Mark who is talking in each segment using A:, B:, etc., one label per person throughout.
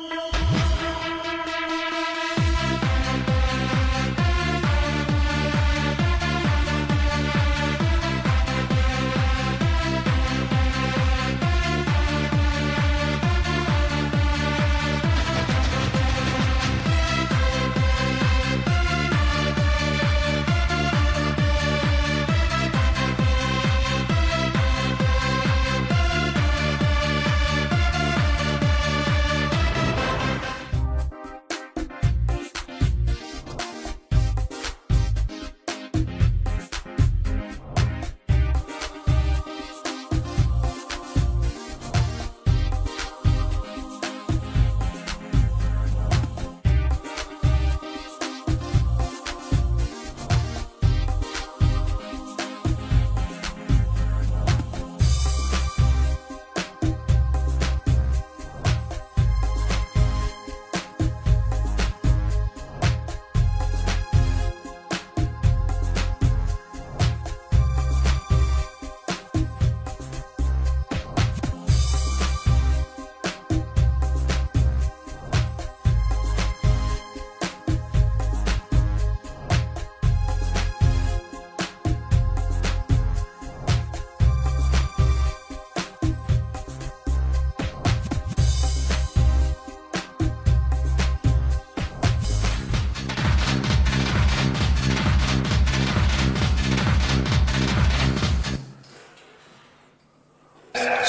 A: no, no.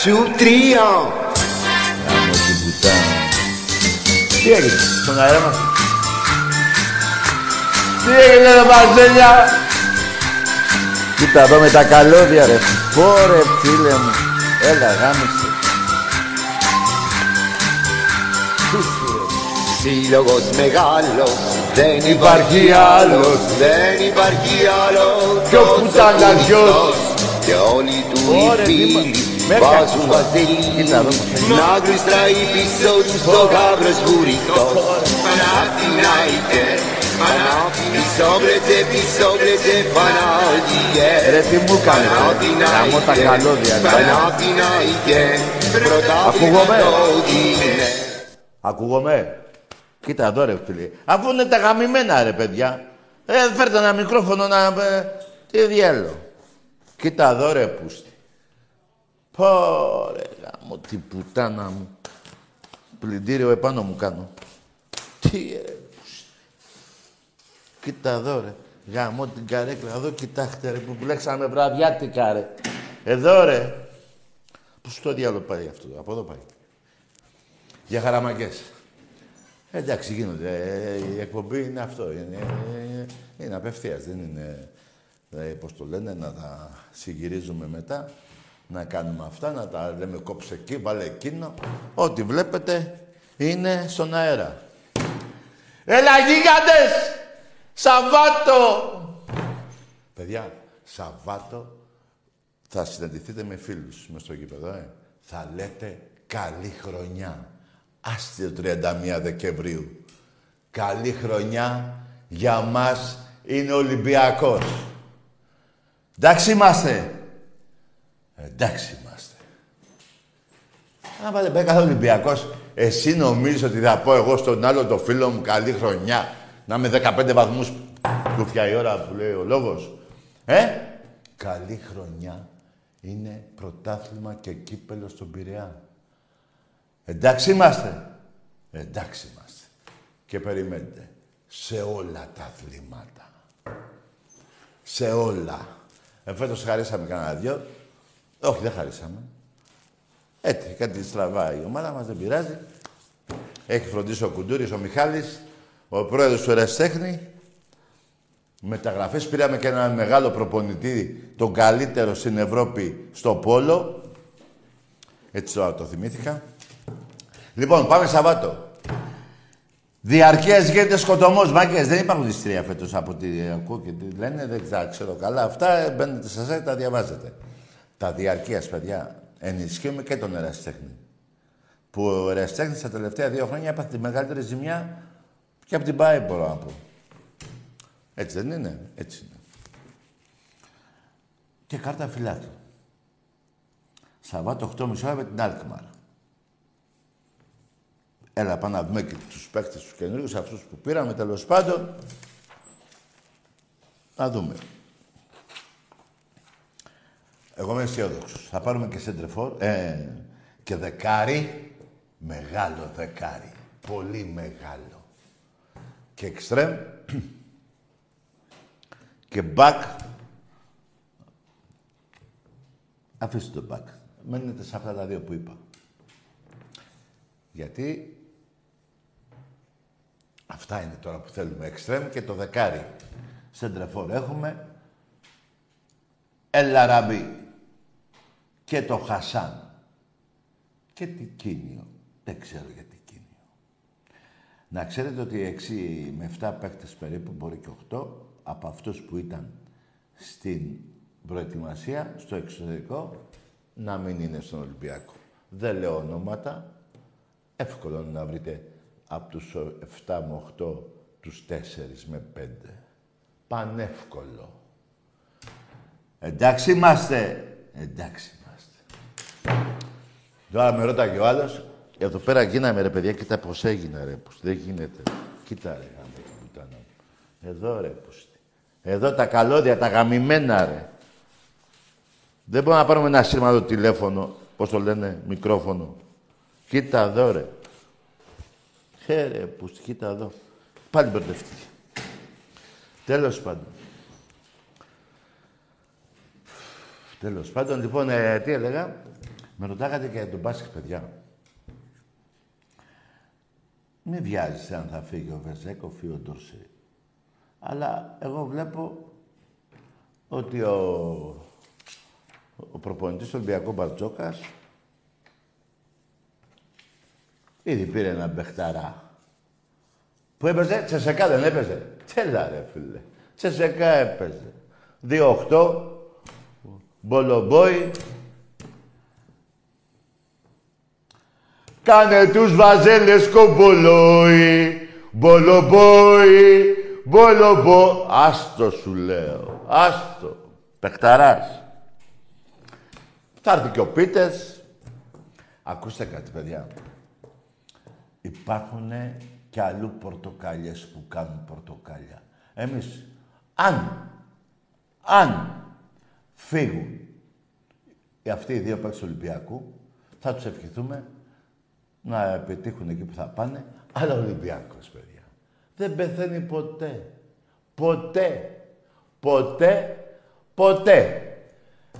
A: Σου τρία.
B: Γάμο την πουτάνα. Τι έγινε; Στον αέρα μας. Τι έγινε ρε Μαρσέλια. Κοίτα εδώ με τα καλώδια ρε. Πόρε φίλε μου. Έλα γάμισε.
A: Σύλλογος μεγάλος, δεν
B: Υπάρχει άλλος.
A: δεν υπάρχει άλλος.
B: Πιο πουταναριός.
A: Και όλοι του οι
B: Ωρε, τι
A: φίλοι
B: μα- Μέρκα.
A: Βάζουν βαζέλι.
B: Κοίτα εδώ.
A: Να γλιστράει πίσω του στο γάβρος βουρητός. Παναθηναϊκέ, Παναθηναϊκέ. Πισόβλετε, πισόβλετε, Παναθηναϊκέ.
B: Ρε τι μου κάνετε. Γαμώ τα καλώδια. ρε.
A: Παναθηναϊκέ,
B: Ακούγομαι.
A: πρωτάθλημα το είναι.
B: Ακούγομαι; Κοίτα εδώ ρε φίλε. Αφού είναι τα γαμημένα ρε παιδιά. Ε, φέρτε ένα μικρόφωνο να... ε, τι διάλο. Κοίτα εδώ ρε πούστη. Πω ρε γάμο τη πουτάνα μου. Πλυντήριο επάνω μου κάνω. Τι ρε πούστη. Κοίτα εδώ ρε. Γαμώ την καρέκλα. Εδώ κοιτάξτε ρε που μπλέξαμε βραδιάτικα ρε. Εδώ ρε. Πού στο διάλογο πάει αυτό. Από εδώ πάει. Για χαραμαγκές. Ε, εντάξει, γίνονται. Ε, Η εκπομπή είναι αυτό. Είναι, είναι, είναι απευθείας. Δεν είναι, δηλαδή, πώς το λένε, να τα συγκυρίζουμε μετά. Να κάνουμε αυτά, να τα λέμε κόψε εκεί, βάλε εκείνο. Ό,τι βλέπετε είναι στον αέρα. Έλα, γίγαντες! Σαββάτο! Παιδιά, Σαββάτο θα συναντηθείτε με φίλους μες στο γήπεδο, ε. Θα λέτε καλή χρονιά. Άστε το 31 Δεκεμβρίου. Καλή χρονιά για μας είναι Ολυμπιακός. Εντάξει είμαστε. Εντάξει είμαστε. Άμα δεν πάει κάθε Ολυμπιακός, εσύ νομίζεις ότι θα πω εγώ στον άλλο το φίλο μου καλή χρονιά. Να είμαι 15 βαθμούς κουφιά η ώρα που λέει ο λόγος. Ε, καλή χρονιά είναι πρωτάθλημα και κύπελο στον Πειραιά. Εντάξει είμαστε. Εντάξει είμαστε. Και περιμένετε. Σε όλα τα αθλήματα. Σε όλα. Ε, φέτος χαρίσαμε κανένα δυο. Όχι, δεν χαρίσαμε. Έτσι, κάτι στραβάει η ομάδα μας, δεν πειράζει. Έχει φροντίσει ο Κουντούρης, ο Μιχάλης, ο πρόεδρος του Εραστέχνη. Μεταγραφές πήραμε και ένα μεγάλο προπονητή, τον καλύτερο στην Ευρώπη στο Πόλο. Έτσι τώρα το θυμήθηκα. Λοιπόν, πάμε Σαββάτο. Διαρκείας γίνεται σκοτωμός, μάγκες. Δεν υπάρχουν δυστρία φέτος από ό,τι ακούω και τι λένε. Δεν ξέρω, ξέρω καλά. Αυτά ε, μπαίνετε στα site, τα διαβάζετε. Τα διαρκείας, παιδιά, ενισχύουμε και τον ερασιτέχνη. Που ο ερασιτέχνης τα τελευταία δύο χρόνια έπαθε τη μεγαλύτερη ζημιά και από την ΠΑΕ, μπορώ να πω. Έτσι δεν είναι; Έτσι είναι. Και κάρτα φιλάθλου. Σαββάτο 8.30 ώρα με την Αλκμαρ. Έλα, πάμε να δούμε και τους παίκτες τους καινούριους, αυτούς που πήραμε, τέλος πάντων. Να δούμε. Εγώ είμαι αισιόδοξος. Θα πάρουμε και σέντρεφόρ. Ε, και δεκάρι. Μεγάλο δεκάρι. Πολύ μεγάλο. Και εξτρέμ. και μπακ. Αφήστε το μπακ. Μένετε σε αυτά τα δύο που είπα. Γιατί αυτά είναι τώρα που θέλουμε. Εξτρέμ και το δεκάρι. Σέντρεφόρ έχουμε. Ελαραμπή και το Χασάν και τι Κίνιο. Δεν ξέρω γιατί Κίνιο. Να ξέρετε ότι 6 με 7 παίκτες περίπου, μπορεί και 8, από αυτούς που ήταν στην προετοιμασία, στο εξωτερικό, να μην είναι στον Ολυμπιακό. Δεν λέω ονόματα. Εύκολο να βρείτε από τους 7 με 8 τους 4 με 5. Πανεύκολο. Εντάξει είμαστε. Εντάξει Τώρα με ρώταγε ο άλλος, εδώ πέρα γίναμε ρε παιδιά, κοίτα πώς έγινε ρε, πως δεν γίνεται. Κοίτα ρε, γάμο, Εδώ ρε, πως. Εδώ τα καλώδια, τα γαμημένα ρε. Δεν μπορούμε να πάρουμε ένα σήμα τηλέφωνο, πώς το λένε, μικρόφωνο. Κοίτα εδώ ρε. Χαίρε, που κοίτα εδώ. Πάλι μπερδευτήκε. Τέλος πάντων. Τέλος πάντων, λοιπόν, ε, τι έλεγα. Με ρωτάγατε και για τον μπάσκετ, παιδιά. Μην βιάζεσαι αν θα φύγει ο Βεζέκοφ ή ο Ντορσέ. Αλλά εγώ βλέπω ότι ο, ο προπονητής του Ολυμπιακού Μπαρτζόκας ήδη πήρε ένα μπεχταρά. Που έπαιζε, τσεσεκά δεν έπαιζε. Τέλα ρε φίλε. Τσεσεκά έπαιζε. 2-8, μπολομπόι, Κάνε τους βαζέλες κομπολόι, μπολομπόι, μπολομπό. Άστο σου λέω, άστο. Πεχταράς. Θα έρθει και ο Πίτες. Ακούστε κάτι, παιδιά. Υπάρχουν και αλλού πορτοκαλιές που κάνουν πορτοκάλια. Εμείς, αν, αν φύγουν οι αυτοί οι δύο παίκτες του Ολυμπιακού, θα τους ευχηθούμε να πετύχουν εκεί που θα πάνε, αλλά ο Ολυμπιακός, παιδιά. Δεν πεθαίνει ποτέ. Ποτέ. Ποτέ. Ποτέ.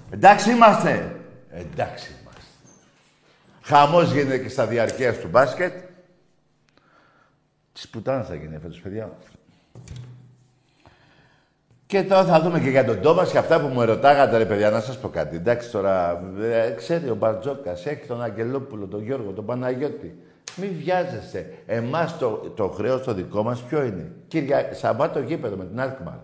B: Εντάξει είμαστε. Εντάξει είμαστε. Χαμός γίνεται και στα διαρκεία του μπάσκετ. Της πουτάνας θα γίνει φέτος, παιδιά. Και τώρα θα δούμε και για τον Τόμας και αυτά που μου ρωτάγατε, ρε παιδιά, να σας πω κάτι. Εντάξει τώρα, ε, ξέρει ο Μπαρτζόκας, έχει τον Αγγελόπουλο, τον Γιώργο, τον Παναγιώτη. Μην βιάζεστε. Εμάς το, το χρέος το δικό μας ποιο είναι; Κυρια... Σαββάτο γήπεδο με την Αλκμαρ.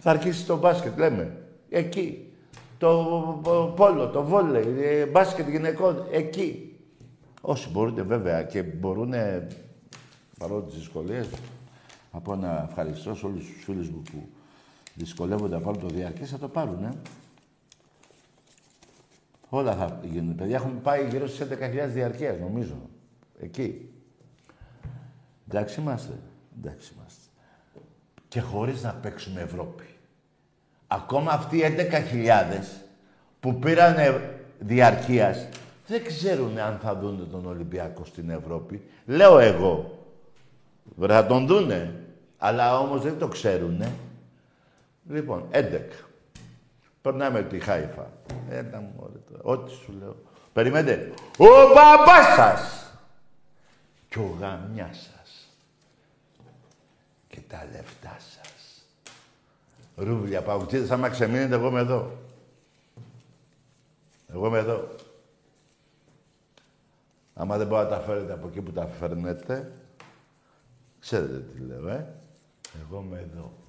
B: Θα αρχίσει το μπάσκετ, λέμε. Εκεί. Το πόλο, το βόλεϊ, ε, μπάσκετ γυναικών, εκεί. Όσοι μπορείτε βέβαια και μπορούν, παρόλο τις δυσκολίες, από να ευχαριστώ σε όλους τους φίλους μου που δυσκολεύονται να πάρουν το διαρκές, θα το πάρουν, ε. Όλα θα γίνουν. Παιδιά έχουν πάει γύρω στις 11.000 διαρκεία, νομίζω. Εκεί. Εντάξει είμαστε. Εντάξει είμαστε. Και χωρίς να παίξουμε Ευρώπη. Ακόμα αυτοί οι 11.000 που πήραν διαρκείας δεν ξέρουν αν θα δουν τον Ολυμπιακό στην Ευρώπη. Λέω εγώ. Θα τον δούνε. Αλλά όμως δεν το ξέρουνε. Λοιπόν, 11. Περνάμε τη Χάιφα. Ένα μου, ό,τι σου λέω. Περιμένετε. Ο μπαμπάς σας και ο γαμιάς σας και τα λεφτά σας. Ρούβλια, παουτσίδες, άμα ξεμείνετε, εγώ είμαι εδώ. Εγώ είμαι εδώ. Άμα δεν μπορείτε να τα φέρετε από εκεί που τα φέρνετε, ξέρετε τι λέω, ε. Εγώ είμαι εδώ.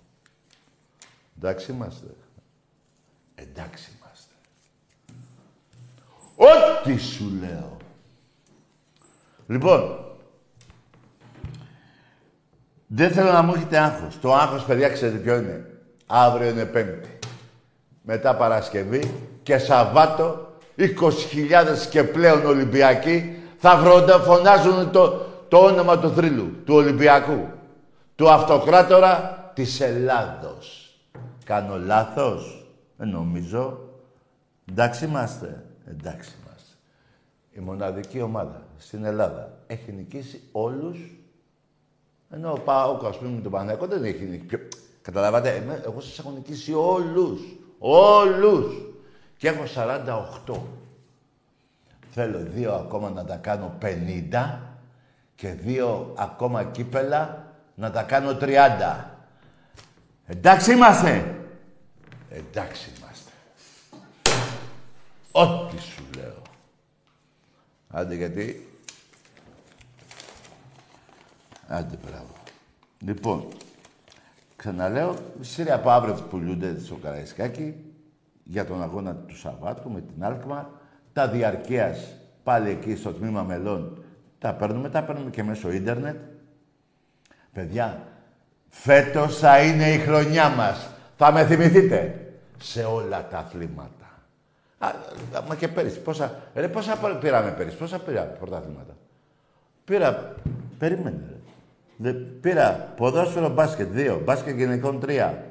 B: Εντάξει είμαστε. Εντάξει είμαστε. Ό,τι σου λέω. Λοιπόν, δεν θέλω να μου έχετε άγχος. Το άγχος, παιδιά, ξέρετε ποιο είναι. Αύριο είναι Πέμπτη. Μετά Παρασκευή και Σαββάτο, 20.000 και πλέον Ολυμπιακοί θα φωνάζουν το, το όνομα του θρύλου, του Ολυμπιακού, του αυτοκράτορα της Ελλάδος. Κάνω λάθος, δεν νομίζω. Εντάξει είμαστε, εντάξει είμαστε. Η μοναδική ομάδα στην Ελλάδα έχει νικήσει όλους, ενώ ο Πάοκ, ας πούμε, με τον Παναγιακό δεν έχει νικήσει. Καταλάβατε, εγώ σας έχω νικήσει όλους. Όλους. Και έχω 48. Θέλω δύο ακόμα να τα κάνω 50 και δύο ακόμα κύπελα να τα κάνω 30. Εντάξει είμαστε. Εντάξει είμαστε. Ό,τι σου λέω. Άντε γιατί... Άντε μπράβο. Λοιπόν, Ξαναλέω, σύρια από αύριο πουλούνται στο Καραϊσκάκι για τον αγώνα του Σαββάτου με την Άλκμα. Τα διαρκείας πάλι εκεί στο τμήμα μελών τα παίρνουμε, τα παίρνουμε και μέσω ίντερνετ. Παιδιά, φέτος θα είναι η χρονιά μας. Θα με θυμηθείτε σε όλα τα αθλήματα. Α, μα και πέρυσι, πόσα, ρε, πόσα πήραμε πέρυσι, πόσα πήραμε πρωταθλήματα; Πήρα, περίμενε ρε. Δε, πήρα ποδόσφαιρο μπάσκετ δύο, μπάσκετ γυναικών τρία.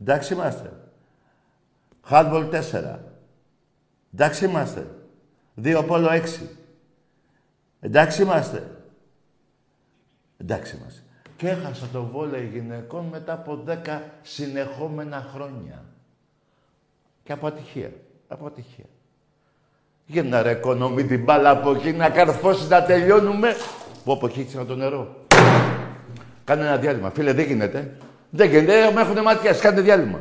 B: Εντάξει είμαστε. Χάντμπολ τέσσερα. Εντάξει είμαστε. Δύο πόλο έξι. Εντάξει είμαστε. Εντάξει είμαστε. Και έχασα το βόλεϊ γυναικών μετά από δέκα συνεχόμενα χρόνια. Και από ατυχία. Από ατυχία. Για να ρε την μπάλα από εκεί, να καρφώσει να τελειώνουμε. Πω από εκεί το νερό. Κάνε ένα διάλειμμα. Φίλε, δεν γίνεται. Δεν γίνεται, με έχουν ματιάσει. Κάντε διάλειμμα.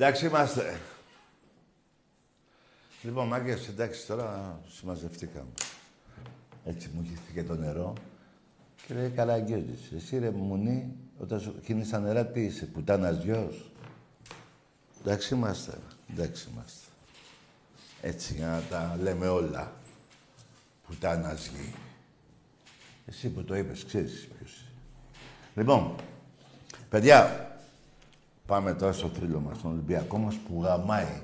B: Εντάξει είμαστε. Λοιπόν, μάγκες, εντάξει, τώρα συμμαζευτήκαμε. Έτσι μου χύθηκε το νερό και λέει Καραγκιόζης, εσύ ρε μουνί, όταν σου χύνεις τα νερά, τι είσαι, πουτάνας γιος. Εντάξει είμαστε, εντάξει είμαστε. Έτσι, για να τα λέμε όλα. Πουτάνας γη. Εσύ που το είπες, ξέρεις ποιος είσαι. Λοιπόν, παιδιά, πάμε τώρα στο θρύλο μας, τον Ολυμπιακό μας που γαμάει.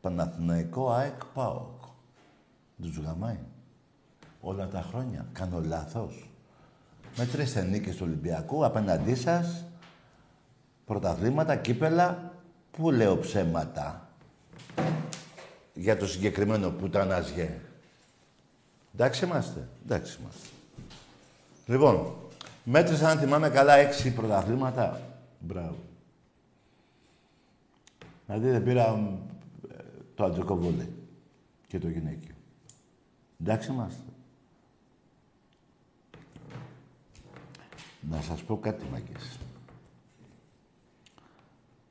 B: Παναθηναϊκό ΑΕΚ ΠΑΟΚ. Τους γαμάει. Όλα τα χρόνια. Κάνω λάθος. Με τρεις ενίκες του Ολυμπιακού απέναντί σας. Πρωταθλήματα, κύπελα. Πού λέω ψέματα; Για το συγκεκριμένο που ήταν αζιέ. Εντάξει είμαστε. Εντάξει είμαστε. Λοιπόν, μέτρησα αν θυμάμαι καλά έξι πρωταθλήματα. Μπράβο. Δηλαδή δεν πήρα ε, το αντρικό βόλεϊ και το γυναίκιο. Εντάξει είμαστε. Να σας πω κάτι, μάγκες.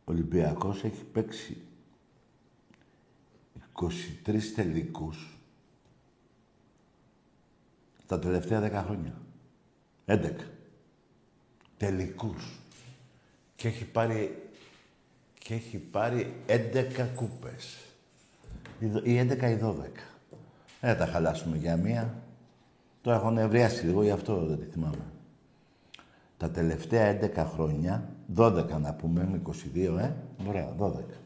B: Ο Ολυμπιακός έχει παίξει 23 τελικούς τα τελευταία 10 χρόνια. 11. Τελικούς. Και έχει πάρει και έχει πάρει 11 κούπες. Ή 11 ή 12. Δεν θα τα χαλάσουμε για μία. Το έχω νευριάσει λίγο, γι' αυτό δεν τη θυμάμαι. Τα τελευταία 11 χρόνια, 12 να πούμε, με 22, ε, ωραία, 12.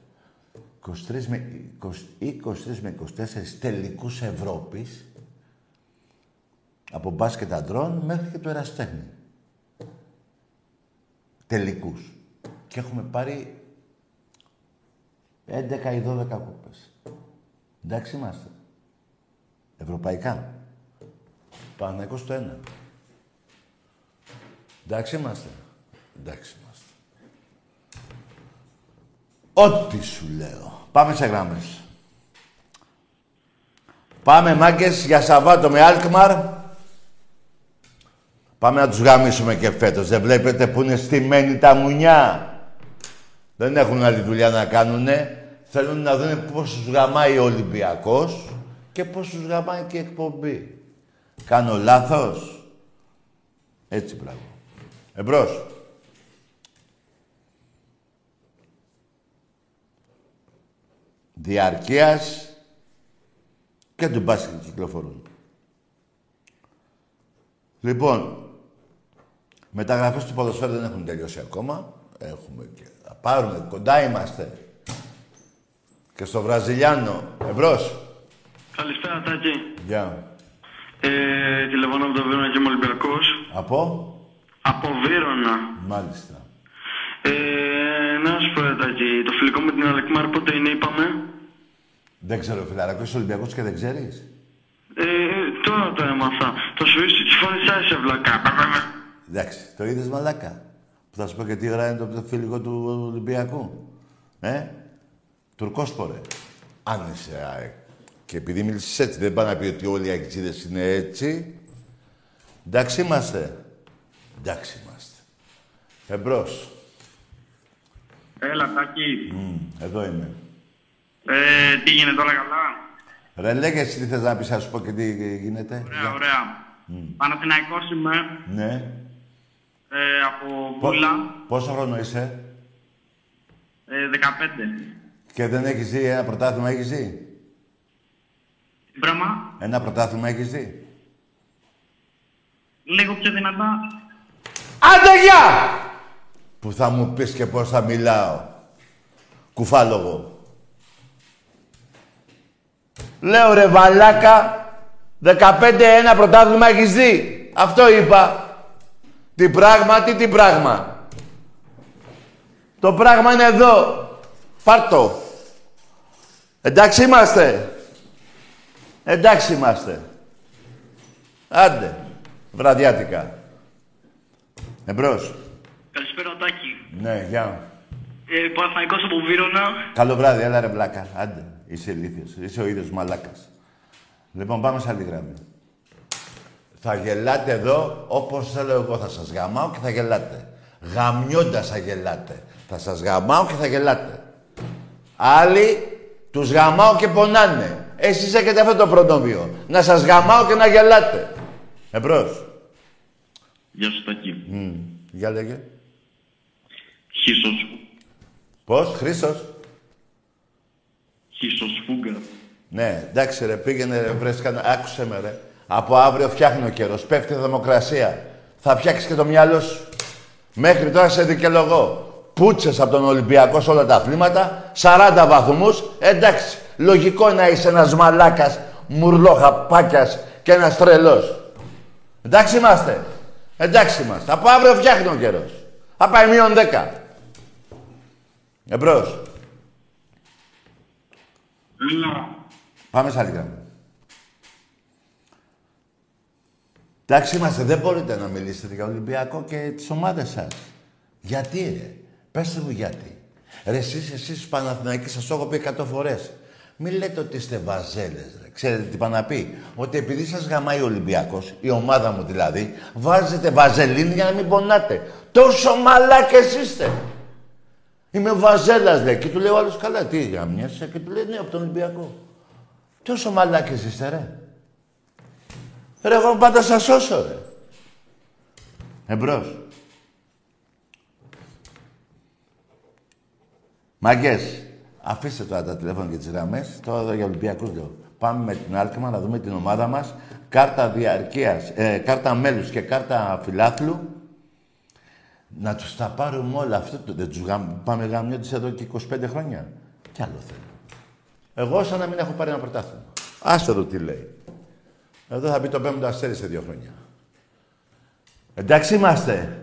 B: 23 με, 23 με 24 τελικούς Ευρώπης, από μπάσκετ αντρών μέχρι και το εραστέχνη. Τελικούς. Και έχουμε πάρει 11 ή 12 κούπες. Εντάξει είμαστε. Ευρωπαϊκά. Παναγικός στο ένα. Εντάξει είμαστε. Εντάξει είμαστε. Ό,τι σου λέω. Πάμε σε γράμμες. Πάμε μάγκες για Σαββάτο με Αλκμαρ. Πάμε να τους γαμίσουμε και φέτος. Δεν βλέπετε που είναι στημένοι τα μουνιά. Δεν έχουν άλλη δουλειά να κάνουνε. Θέλουν να δουν πώς τους γαμάει ο Ολυμπιακός και πώς τους γαμάει και η εκπομπή. Κάνω λάθος; Έτσι πράγμα. Εμπρός. Διαρκείας και του μπάσκετ κυκλοφορούν. Λοιπόν, μεταγραφές του ποδοσφαίρου δεν έχουν τελειώσει ακόμα. Έχουμε και θα πάρουμε, κοντά είμαστε. Και στο Βραζιλιάνο. Εμπρός.
C: Καλησπέρα, Τάκη.
B: Γεια.
C: Ε, τηλεφωνώ από το Βίρονα και είμαι Ολυμπιακός.
B: Από;
C: Από Βίρονα.
B: Μάλιστα.
C: Ε, να σου πω, ρε, Τάκη, το φιλικό με την Αλεκμάρ πότε είναι, είπαμε;
B: Δεν ξέρω, φιλαράκο, είσαι Ολυμπιακός και δεν ξέρεις;
C: Ε, τώρα το έμαθα. Το σου ίσως τη φορεσά σε βλακά.
B: Εντάξει, το είδες μαλάκα. Που θα σου πω και τι ώρα είναι το, το φιλικό του Ολυμπιακού. Ε, Τουρκόσπορε. Αν είσαι ΑΕΚ. Και επειδή μίλησες έτσι, δεν πάει να πει ότι όλοι οι αεξίδες είναι έτσι. Εντάξει είμαστε. Εντάξει είμαστε. Εμπρός.
C: Έλα, Τάκη.
B: Μμ, εδώ είμαι.
C: Ε, τι γίνεται όλα καλά;
B: Ρε, λέγε εσύ τι θες να πεις, θα σου πω και τι γίνεται.
C: Ωραία,
B: Για-
C: ωραία. Παναθηναϊκός είμαι;
B: Ναι.
C: Ε, από
B: Πο-
C: Βούλα.
B: Πόσο χρόνο είσαι;
C: Ε, 15.
B: και δεν έχεις δει ένα πρωτάθλημα, έχεις δει.
C: Τι πράγμα;
B: Ένα πρωτάθλημα έχεις δει.
C: Λίγο πιο δυνατά.
B: Άντε γεια! Που θα μου πεις και πώς θα μιλάω. Κουφάλογο. Λέω ρε βαλάκα, 15-1 πρωτάθλημα έχεις δει. Αυτό είπα. Τι πράγμα, τι τι πράγμα; Το πράγμα είναι εδώ. Πάρ' το. Εντάξει είμαστε. Εντάξει είμαστε. Άντε. Βραδιάτικα. Εμπρός.
C: Καλησπέρα, Τάκη.
B: Ναι, γεια.
C: Ε, Παναθηναϊκός από Βίρονα.
B: Καλό βράδυ, έλα ρε βλάκα. Άντε, είσαι ηλίθιος. Είσαι ο ίδιος μαλάκας. Λοιπόν, πάμε σε άλλη γραμμή. Θα γελάτε εδώ όπως θέλω εγώ. Θα σας γαμάω και θα γελάτε. Γαμιώντας θα γελάτε. Θα σας γαμάω και θα γελάτε. Άλλοι τους γαμάω και πονάνε. Εσείς έχετε αυτό το προνόμιο. Να σας γαμάω και να γελάτε. Εμπρός.
D: Γεια σου Τάκη.
B: Μμ. Για λέγε.
D: Χίσος.
B: Πώς, Χρήστος;
D: Χίσος Φούγκα.
B: Ναι, εντάξει ρε, πήγαινε ρε, βρες κανένα... Άκουσε με ρε. Από αύριο φτιάχνει ο καιρός. Πέφτει η δημοκρασία. Θα φτιάξεις και το μυαλό σου. Μέχρι τώρα σε δικαιολογώ. Πούτσες από τον Ολυμπιακό σε όλα τα αθλήματα. 40 βαθμούς. Εντάξει, λογικό να είσαι ένας μαλάκας, μουρλόχαπάκιας και ένας τρελός. Εντάξει είμαστε. Εντάξει είμαστε. Από αύριο φτιάχνει ο καιρός. Θα πάει μείον 10. Εμπρός.
D: Έλα.
B: Πάμε σε άλλη γραμμή. Εντάξει είμαστε, δεν μπορείτε να μιλήσετε για Ολυμπιακό και τις ομάδες σας. Γιατί ρε, πέστε μου γιατί. Ρε εσείς, εσείς τους Παναθηναϊκοί σας το έχω πει 100 φορές. Μην λέτε ότι είστε βαζέλες ρε. Ξέρετε τι πάνε να πει; Ότι επειδή σας γαμάει ο Ολυμπιακός, η ομάδα μου δηλαδή, βάζετε βαζελίνη για να μην πονάτε. Τόσο μαλάκες είστε. Είμαι βαζέλας λέει. Και του λέει ο άλλος καλά, τι γαμιέσαι. Και του λέει ναι, από τον Ολυμπιακό. Τόσο μαλάκες είστε ρε. Ρε, εγώ πάντα σας σώσω, ρε. Εμπρός. Μαγκές, αφήστε τώρα τα τηλέφωνα και τις γραμμές. Τώρα εδώ για Ολυμπιακούς λέω. Πάμε με την Άλκημα να δούμε την ομάδα μας. Κάρτα διαρκείας, ε, κάρτα μέλους και κάρτα φιλάθλου. Να τους τα πάρουμε όλα. Αυτό το, δεν τους γαμ, πάμε γαμιώτες εδώ και 25 χρόνια. Τι άλλο θέλω. Εγώ σαν να μην έχω πάρει ένα πρωτάθλημα. Άστε εδώ τι λέει. Εδώ θα μπει το πέμπτο αστέρι σε δύο χρόνια. Εντάξει είμαστε.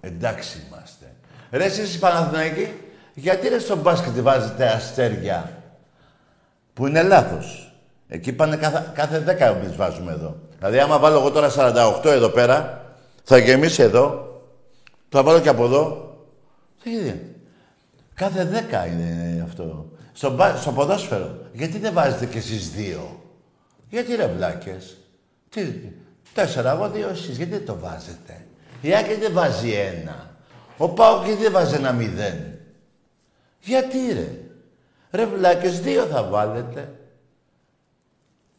B: Εντάξει είμαστε. Ρε εσείς οι Παναθηναϊκοί, γιατί ρε στο μπάσκετ βάζετε αστέρια που είναι λάθος. Εκεί πάνε κάθε, κάθε δέκα εμείς βάζουμε εδώ. Δηλαδή άμα βάλω εγώ τώρα 48 εδώ πέρα, θα γεμίσει εδώ, θα βάλω και από εδώ. Τι γίνεται. Κάθε δέκα είναι αυτό. Στο, μπα- στο ποδόσφαιρο. Γιατί δεν βάζετε κι εσείς δύο; Γιατί ρε βλάκες; Τι, τέσσερα εγώ, δύο εσείς. Γιατί δεν το βάζετε. Η Άκη δεν βάζει ένα. Ο Πάοκ γιατί δεν βάζει ένα μηδέν. Γιατί ρε; Ρε βλάκες, δύο θα βάλετε.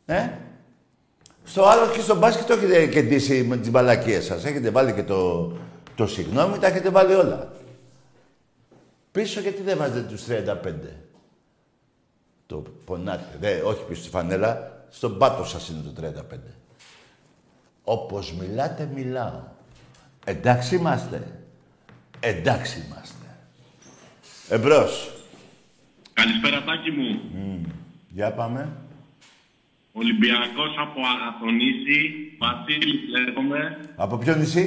B: Ε; Στο άλλο και στο μπάσκετ το έχετε κεντήσει με τις μπαλακίες σας. Έχετε βάλει και το, το συγγνώμη, τα έχετε βάλει όλα. Πίσω γιατί δεν βάζετε τους 35. Το πονάτε. Δε, όχι πίσω στη φανέλα, στον πάτο σας είναι το 35. Όπως μιλάτε, μιλάω. Εντάξει είμαστε. Εντάξει είμαστε. Εμπρός.
D: Καλησπέρα Τάκη μου.
B: Για πάμε.
D: Ολυμπιακός από Αγαθονήσι. Βασίλης λέγομαι.
B: Από ποιο νησί;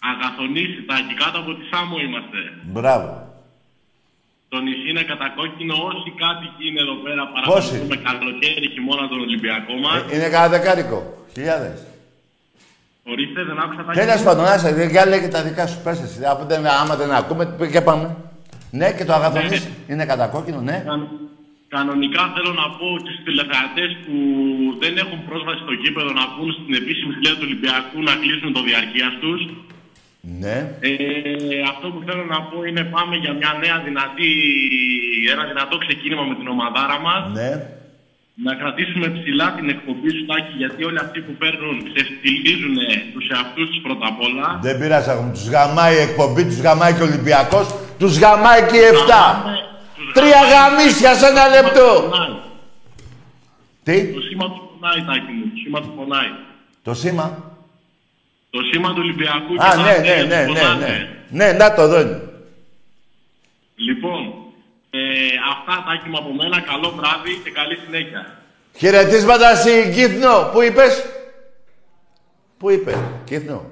D: Αγαθονήσι Τάκη. Κάτω από τη Σάμο είμαστε.
B: Μπράβο.
D: Το νησί είναι κατακόκκινο. Όσοι κάτοικοι είναι εδώ πέρα
B: Πόσοι;
D: παρακολουθούμε καλοκαίρι χειμώνα τον Ολυμπιακό μας.
B: Ε, είναι κανένα δεκάρικο. Χιλιάδες.
D: Ορίστε, δεν άκουσα Τάκη.
B: Τέλος
D: μου.
B: πάντων, άσε, για λέγε τα δικά σου, πες εσύ. Από δεν, άμα δεν ακούμε, και πάμε. Ναι, και το αγαθονής είναι κατακόκκινο, ναι.
D: Κα- Κανονικά θέλω να πω και στους τηλεθεατές που δεν έχουν πρόσβαση στο κήπεδο να βγουν στην επίσημη θηλία του Ολυμπιακού να κλείσουν το διαρκείας τους.
B: Ναι.
D: Ε, αυτό που θέλω να πω είναι πάμε για μια νέα δυνατή, ένα δυνατό ξεκίνημα με την ομαδάρα μας.
B: Ναι.
D: Να κρατήσουμε ψηλά την εκπομπή σου, Τάκη, γιατί όλοι αυτοί που παίρνουν ξεφτιλίζουν τους εαυτούς τους πρώτα απ' όλα.
B: Δεν πειράζει ακόμα. Τους γαμάει η εκπομπή, τους γαμάει και ο Ολυμπιακός, τους γαμάει και οι 7.
D: Τους
B: Τρία
D: γαμάει-
B: γαμίσια σε ένα
D: το σήμα
B: λεπτό.
D: του πονάει.
B: Τι,
D: Το σήμα του πονάει, Τάκη μου. Το σήμα του πονάει.
B: το σήμα;
D: Το σήμα του Ολυμπιακού
B: Α,
D: τα
B: ναι, ναι,
D: αστέρια
B: ναι,
D: του
B: ναι,
D: πονάνε.
B: ναι. Ναι, να το εδώ είναι.
D: Λοιπόν, ε, αυτά Τάκη μου από μένα. Καλό βράδυ και καλή συνέχεια.
B: Χαιρετίσματα στην Κύθνο. Πού είπες; Πού είπες, Κύθνο.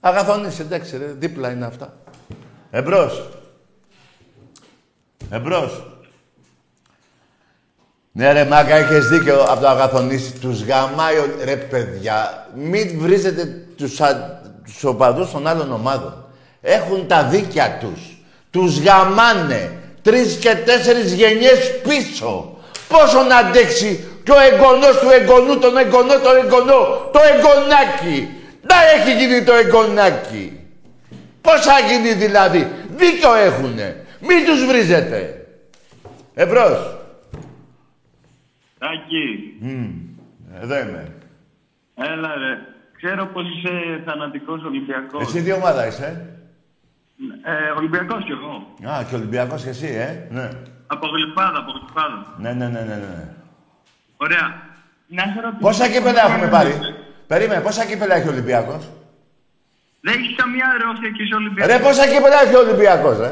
B: Αγαθονής, εντάξει ρε, δίπλα είναι αυτά. Εμπρός. Εμπρός. Ναι ρε Μάκα, έχεις δίκιο από το αγαθονής. Τους γαμάει, ο- ρε παιδιά. Μην βρίζετε τους, α... τους οπαδούς των άλλων ομάδων. Έχουν τα δίκια τους. Τους γαμάνε. Τρεις και τέσσερις γενιές πίσω. Πόσο να αντέξει και ο εγγονός του εγγονού, τον εγγονό, τον εγγονό, το εγγονάκι. Να έχει γίνει το εγγονάκι. Πώς θα γίνει δηλαδή. Δίκιο έχουνε. Μην τους βρίζετε. Εμπρός.
C: Τάκη,
B: Εδώ είμαι.
C: έλα ρε. Ξέρω πως είσαι θανατικός Ολυμπιακός.
B: Εσύ τι ομάδα είσαι;
C: Ε, Ολυμπιακός κι εγώ.
B: Α, και Ολυμπιακός και εσύ, ε. Ναι.
C: Από Γλυφάδα, από Γλυφάδα.
B: Ναι, ναι, ναι, ναι. ναι.
C: Ωραία. Να σε ρωτήσω.
B: Πόσα κύπελα έχουμε πάρει; Περίμενε, πόσα κύπελα έχει ο Ολυμπιακός;
C: Δεν έχεις καμιά ρόφια και είσαι Ολυμπιακός.
B: Ρε, πόσα κύπελα έχει ο Ολυμπιακός, ρε.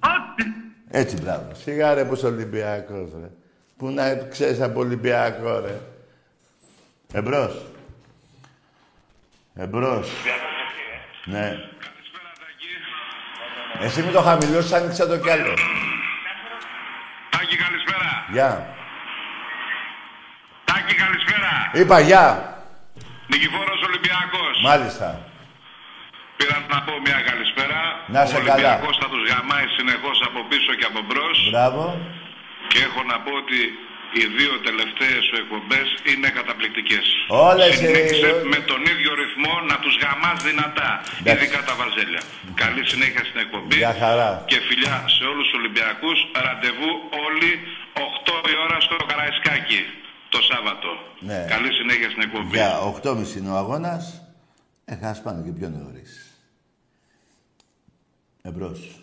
C: Ό,τι.
B: Έτσι, μπράβο. Σιγά ρε που είσαι Ολυμπιακός, ρε. Πού να ξέρεις από Ολυμπιακό, ρε. Εμπρός. Εμπρός. Ναι. Εσύ με το χαμηλώσεις, άνοιξε το κι άλλο.
C: Τάκη, καλησπέρα.
B: Γεια.
C: Τάκη, καλησπέρα.
B: Είπα γεια.
C: Νικηφόρος Ολυμπιακός.
B: Μάλιστα.
C: Πήρα να πω μια καλησπέρα.
B: Να σε
C: Ο
B: καλά.
C: Ολυμπιακός θα τους γαμάει συνεχώς από πίσω και από μπρος.
B: Μπράβο.
C: Και έχω να πω ότι οι δύο τελευταίες σου εκπομπές είναι καταπληκτικές.
B: Όλες, ε,
C: Συνέχισε
B: ε,
C: με τον ίδιο ρυθμό να τους γαμάς δυνατά.
B: Εντάξει.
C: Ειδικά τα βαζέλια. Καλή συνέχεια στην εκπομπή.
B: Γεια χαρά.
C: Και φιλιά σε όλους τους Ολυμπιακούς. Ραντεβού όλοι 8 η ώρα στο Καραϊσκάκι το Σάββατο.
B: Ναι.
C: Καλή συνέχεια στην εκπομπή.
B: Για 8.30 είναι ο αγώνας. Ε, ας πάνε και πιο νωρίς. Εμπρός.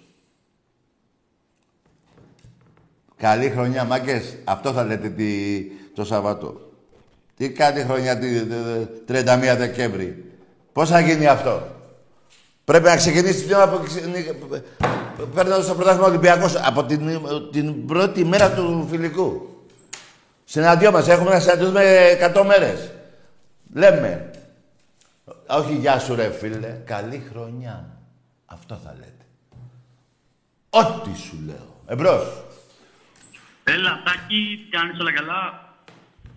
B: Καλή χρονιά, μάγκες. Αυτό θα λέτε τη, το Σαββατό. Τι καλή χρονιά τη, τη- τη- 31 Δεκέμβρη. Πώς θα γίνει αυτό; Πρέπει να ξεκινήσει πιο από... Παίρνοντας το πρωτάθλημα Ολυμπιακός από την, την πρώτη μέρα του φιλικού. Συναντιόμαστε. Έχουμε να συναντηθούμε 100 μέρες. Λέμε. Όχι γεια σου ρε φίλε. Καλή χρονιά. Αυτό θα λέτε. Ό,τι σου λέω. Εμπρός.
C: Έλα, Τάκη, τι κάνεις όλα καλά;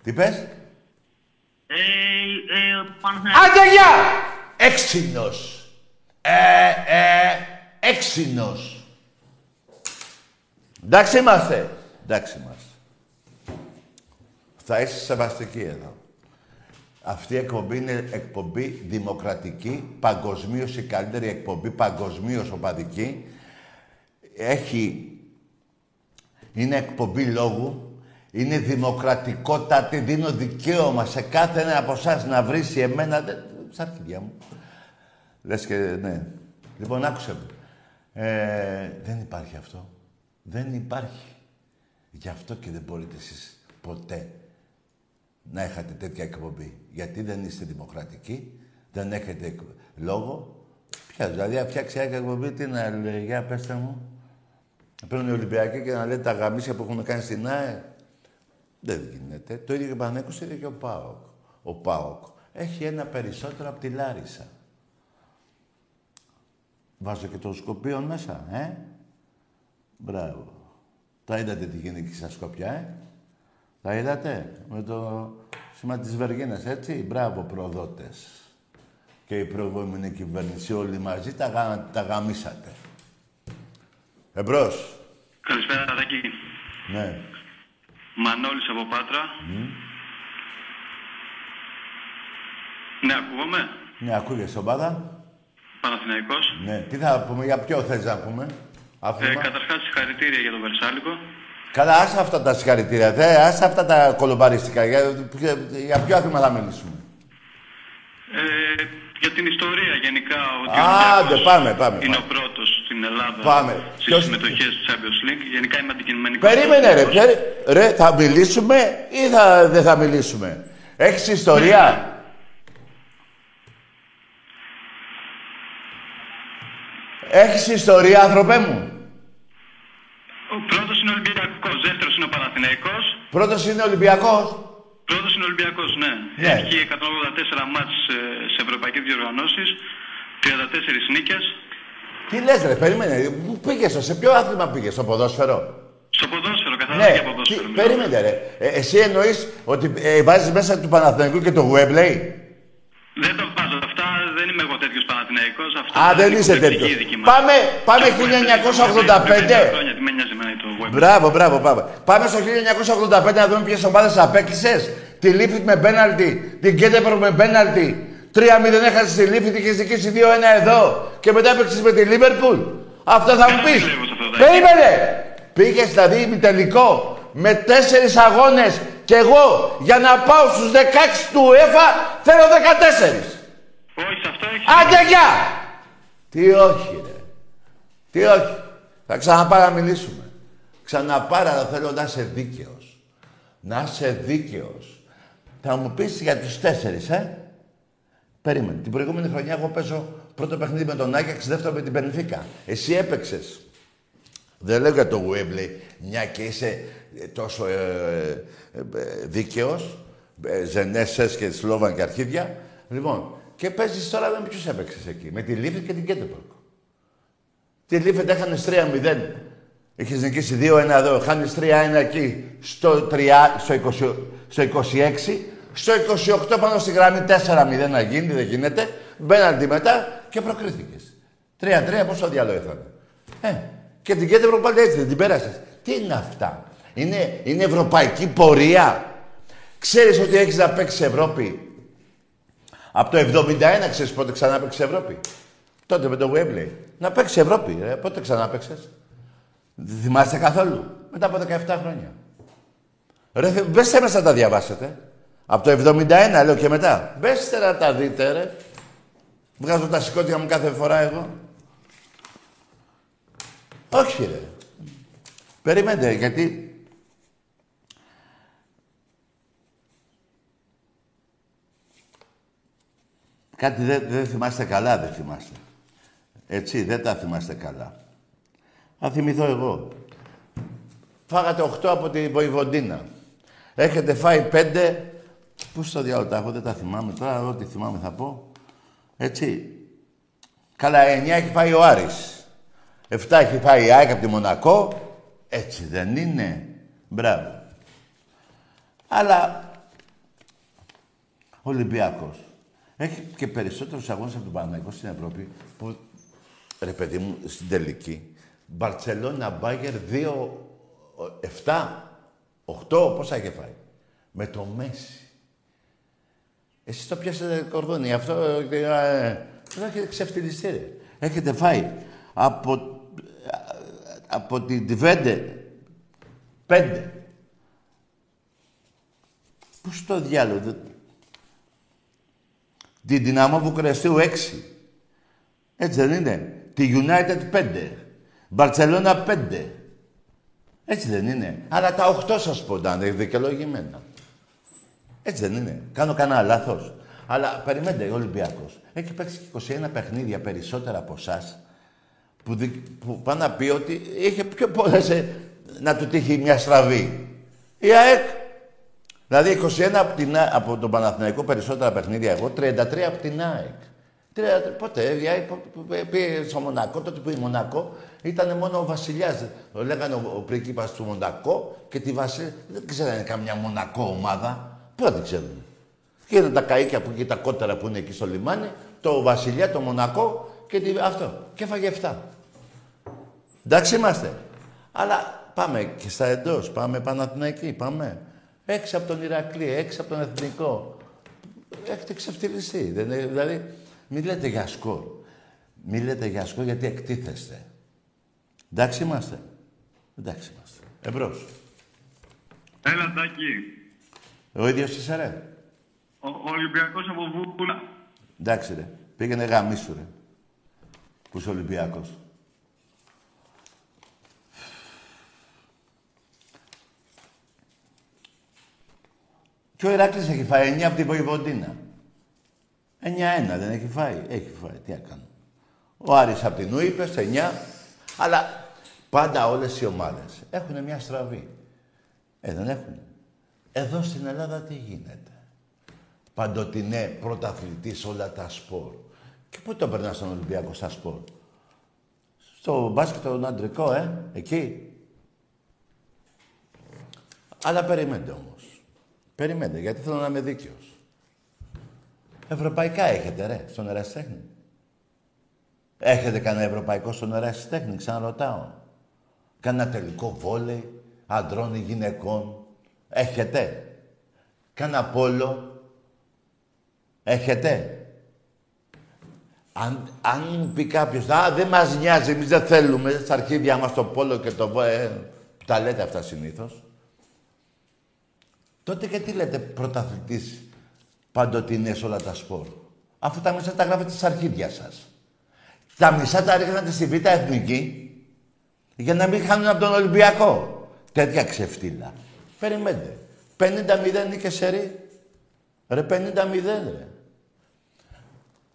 B: Τι πες;
C: Ε, ε, Παναθηναϊκός.
B: Άντε γεια! Έξινος. Ε, ε, έξινος. Εντάξει είμαστε. Εντάξει είμαστε. Θα είσαι σεβαστική εδώ. Αυτή η εκπομπή είναι εκπομπή δημοκρατική, παγκοσμίως η καλύτερη εκπομπή, παγκοσμίως οπαδική. Έχει... Είναι εκπομπή λόγου, είναι δημοκρατικότατη, δίνω δικαίωμα σε κάθε ένα από εσάς να βρίσει εμένα. Δεν... Στα αρχίδια μου. Λες και ναι. Λοιπόν, άκουσε με. Ε, δεν υπάρχει αυτό. Δεν υπάρχει. Γι' αυτό και δεν μπορείτε εσείς ποτέ να έχετε τέτοια εκπομπή. Γιατί δεν είστε δημοκρατικοί, δεν έχετε εκ- λόγο. Ποια, δηλαδή, να φτιάξει μια εκπομπή, τι να λέει, για πέστε μου. Να παίρνουν οι Ολυμπιακοί και να λέτε τα γαμίσια που έχουν κάνει στην ΑΕ. Δεν γίνεται. Το ίδιο και ο Πανέκος, το ίδιο και ο ΠΑΟΚ. Ο ΠΑΟΚ έχει ένα περισσότερο από τη Λάρισα. Βάζω και το Σκοπίο μέσα, ε. Μπράβο. Τα είδατε τι γίνεται εκεί στα Σκοπιά, ε. Τα είδατε με το σήμα της Βεργίνας, έτσι. Μπράβο, προδότες. Και η προηγούμενη κυβέρνηση όλοι μαζί τα, γα... τα γαμίσατε. Εμπρός.
C: Καλησπέρα, Τάκη.
B: Ναι.
C: Μανώλης από Πάτρα. Ναι, ακούγομαι;
B: Ναι, ακούγεσαι, ομάδα.
C: Παναθηναϊκός.
B: Ναι. Τι θα πούμε, για ποιο θες να πούμε;
C: Ε,
B: Αφήμα.
C: καταρχάς, συγχαρητήρια για τον Βερσάλικο.
B: Καλά, άσε αυτά τα συγχαρητήρια. Θε, άσε αυτά τα κολομπαριστικά. Για, για, για ποιο άθλημα θα μιλήσουμε;
C: Ε, για την ιστορία γενικά. Ότι
B: Άντε,
C: ο Ολυμπιακός
B: πάμε, πάμε,
C: Είναι
B: πάμε.
C: ο πρώτος στην Ελλάδα
B: Πάμε.
C: στις
B: Ποιος-
C: συμμετοχές του Champions League. Γενικά είμαι αντικειμενικός.
B: Περίμενε ρε, ποια- ρε, θα μιλήσουμε ή θα, δεν θα μιλήσουμε; Έχεις ιστορία; Έχεις ιστορία, άνθρωπέ μου;
C: Ο πρώτος είναι ο Ολυμπιακός, δεύτερος είναι ο Παναθηναϊκός.
B: Πρώτος είναι Ολυμπιακός;
C: Πρώτος είναι ο Ολυμπιακός, ναι.
B: Ναι.
C: Έχει 184 μάτς ε, σε ευρωπαϊκές διοργανώσεις, 34 νίκες.
B: Τι λες ρε, περίμενε. Πού πήγες, σε ποιο άθλημα πήγες, στο ποδόσφαιρο;
C: Στο ποδόσφαιρο, καθαρά
B: Ναι,
C: για
B: τι,
C: ποδόσφαιρο. μιλάω.
B: περίμενε ρε. Ε, εσύ εννοείς ότι ε, βάζεις μέσα του Παναθηναϊκού και το Webley.
C: Δεν το βάζω. Αυτά δεν είμαι εγώ τέτοιος Παναθηναϊκός. Αυτό
B: Α,
C: είναι
B: δεν
C: δική
B: είσαι
C: μου επιλογή
B: τέτοιος.
C: δική μας.
B: Πάμε, πάμε
C: Και από
B: 1985.
C: χρόνια, τι με νοιάζει εμένα το web.
B: Μπράβο, μπράβο, μπράβο. Πάμε στο 1985 να δούμε ποιες ομάδες απέκλεισε. Τη Λίφιτ με πέναλτι, την Κέντεπρο με πέναλτι. 3-0 έχασες τη Λίφιτ και ζητήσει 2-1 εδώ. Και μετά έπαιξες με τη Λίβερπουλ. Αυτό θα μου
C: Δεν
B: πεις.
C: πιστεύω σε αυτό, δεν.
B: Περίμενε! Πήγες δηλαδή ημιτελικό με τέσσερις αγώνες και εγώ για να πάω στους 16 του ΕΦΑ θέλω 14.
C: Όχι, αυτό έχεις.
B: Άντε γεια! Τι όχι ρε. Τι όχι. Θα ξαναπάρα να μιλήσουμε. Ξαναπάρα αλλά θέλω να είσαι δίκαιος. Να είσαι δίκαιος. Θα μου πεις για τους τέσσερις, ε. Περίμενε. Την προηγούμενη χρονιά εγώ παίζω πρώτο παιχνίδι με τον Άγιαξ, δεύτερο με την Πενφύκα. Εσύ έπαιξες. Δεν λέω για το Wembley, μια και είσαι ε, τόσο ε, ε, ε, δίκαιος, ε, Ζενέσες και Σλόβαν και αρχίδια. Λοιπόν, και παίζεις τώρα με ποιους έπαιξες εκεί. Με τη Λίβη και την Κέντεμπορκ. Τη Λίβη έχανες 3-0. Είχες νικήσει 2-1 εδώ, χάνεις 3-1 εκεί, στο, 3, στο, 20, στο 26, στο 28 πάνω στη γραμμή 4-0 να γίνει, δεν γίνεται. Μπαίναντι μετά και προκρίθηκες. 3-3, πόσο διάλογο ήθελε. Ε, και την Κέντεμπορκ πάλι έτσι, δεν την πέρασες. Τι είναι αυτά; Είναι, είναι ευρωπαϊκή πορεία; Ξέρεις ότι έχεις να παίξεις Ευρώπη; Από το 71 ξέρεις πότε ξανά παίξεις Ευρώπη; Τότε με το Wembley. Να παίξεις Ευρώπη. Ρε. Πότε ξανά παίξες; Δεν θυμάστε καθόλου; Μετά από 17 χρόνια. Ρε, μπέστε μέσα να τα διαβάσετε. Από το 71 λέω και μετά. Μπέστε να τα δείτε ρε. Βγάζω τα σηκώτια μου κάθε φορά εγώ. Όχι ρε. Περιμένετε γιατί Κάτι δεν δεν θυμάστε καλά, δεν θυμάστε. Έτσι, δεν τα θυμάστε καλά. Θα θυμηθώ εγώ. Φάγατε 8 από τη Βοηβοντίνα. Έχετε φάει 5. Πού στο διάλογο τα έχω, δεν τα θυμάμαι τώρα. Ό,τι θυμάμαι θα πω. Έτσι. Καλά, 9 έχει φάει ο Άρης. 7 έχει φάει η ΑΕΚ από τη Μονακό. Έτσι δεν είναι. Μπράβο. Αλλά ο Ολυμπιακός έχει και περισσότερους αγώνες από τον Παναγικό στην Ευρώπη που, ρε παιδί μου, στην τελική. Μπαρτσελώνα, Μπάγκερ, 2, 7, 8, πόσα είχε φάει. Με το Μέση. Εσείς το πιάσετε κορδόνι. Αυτό ε, δεν έχετε ξεφτυλιστεί, ρε. Έχετε φάει από, από την Τιβέντε πέντε. Πού στο διάλογο, Την Δυναμό Βουκρεστίου 6. Έτσι δεν είναι. Τη United 5. Μπαρτσελώνα 5. Έτσι δεν είναι. Αλλά τα 8 σας ποντάνε δικαιολογημένα. Έτσι δεν είναι. Κάνω κανένα λάθος. Αλλά περιμένετε, ο Ολυμπιακός έχει παίξει 21 παιχνίδια περισσότερα από εσάς που, δι... που πάνε να πει ότι είχε πιο πολλές ε, να του τύχει μια στραβή. Η ΑΕΚ Δηλαδή 21 από, την, Α- από τον Παναθηναϊκό περισσότερα παιχνίδια εγώ, 33 από την ΑΕΚ. 30, πότε, η ΑΕΚ πήγε στο Μονακό, τότε που η Μονακό ήταν μόνο ο Βασιλιάς. Το λέγανε ο, ο πρίγκιπας του Μονακό και τη Βασιλιά. Δεν ξέρανε καμιά Μονακό ομάδα. Πού να την ξέρουν; Και είναι τα καΐκια που και τα κότερα που είναι εκεί στο λιμάνι, το Βασιλιά, το Μονακό και τη, αυτό. Και έφαγε 7. Εντάξει είμαστε. Αλλά πάμε και στα εντός, πάμε Παναθηναϊκή, πάμε. Έξι από τον Ηρακλή, έξι από τον Εθνικό. Έχετε ξεφτυλιστεί. Δεν είναι, δηλαδή, μην λέτε για σκορ. Μην λέτε για σκορ γιατί εκτίθεστε. Εντάξει είμαστε. Εντάξει είμαστε. Εμπρός.
C: Έλα, Τάκη.
B: Ο ίδιος είσαι ρε.
C: Ο, ο Ολυμπιακός από Βούλα.
B: Εντάξει ρε. Πήγαινε γαμίσου ρε. Που είσαι Ολυμπιακός. Και ο Ηράκλης έχει φάει 9 από τη Βοηβοντίνα. 9-1 δεν έχει φάει. Έχει φάει. Τι έκανε. Ο Άρης από την Ούιπες 9. Αλλά πάντα όλες οι ομάδες έχουν μια στραβή. Ε, δεν έχουν. Εδώ στην Ελλάδα τι γίνεται; Παντοτινέ πρωταθλητής σε όλα τα σπορ. Και πού το περνάς στον Ολυμπιακό στα σπορ; Στο μπάσκετ τον αντρικό, ε, εκεί. Αλλά περιμένετε όμως. Περιμένετε, γιατί θέλω να είμαι δίκαιος. Ευρωπαϊκά έχετε, ρε, στον ερασιτέχνη. Έχετε κανένα ευρωπαϊκό στον ερασιτέχνη, ξαναρωτάω. Κάνα τελικό βόλεϊ, αντρών ή γυναικών. Έχετε; Κάνα πόλο. Έχετε; Αν, αν μου πει κάποιος, α, δεν μας νοιάζει, εμείς δεν θέλουμε στα αρχίδια μας το πόλο και το βόλεϊ. Ε, Τα λέτε αυτά συνήθως. Τότε και τι λέτε πρωταθλητής παντοτινές όλα τα σπορ. Αφού τα μισά τα γράφετε στα αρχίδια σας. Τα μισά τα ρίχνατε στη Β' Εθνική για να μην χάνουν από τον Ολυμπιακό. Τέτοια ξεφτύλα. Περιμένετε. 50-0 νίκε σε ρί. Ρε 50-0 ρε.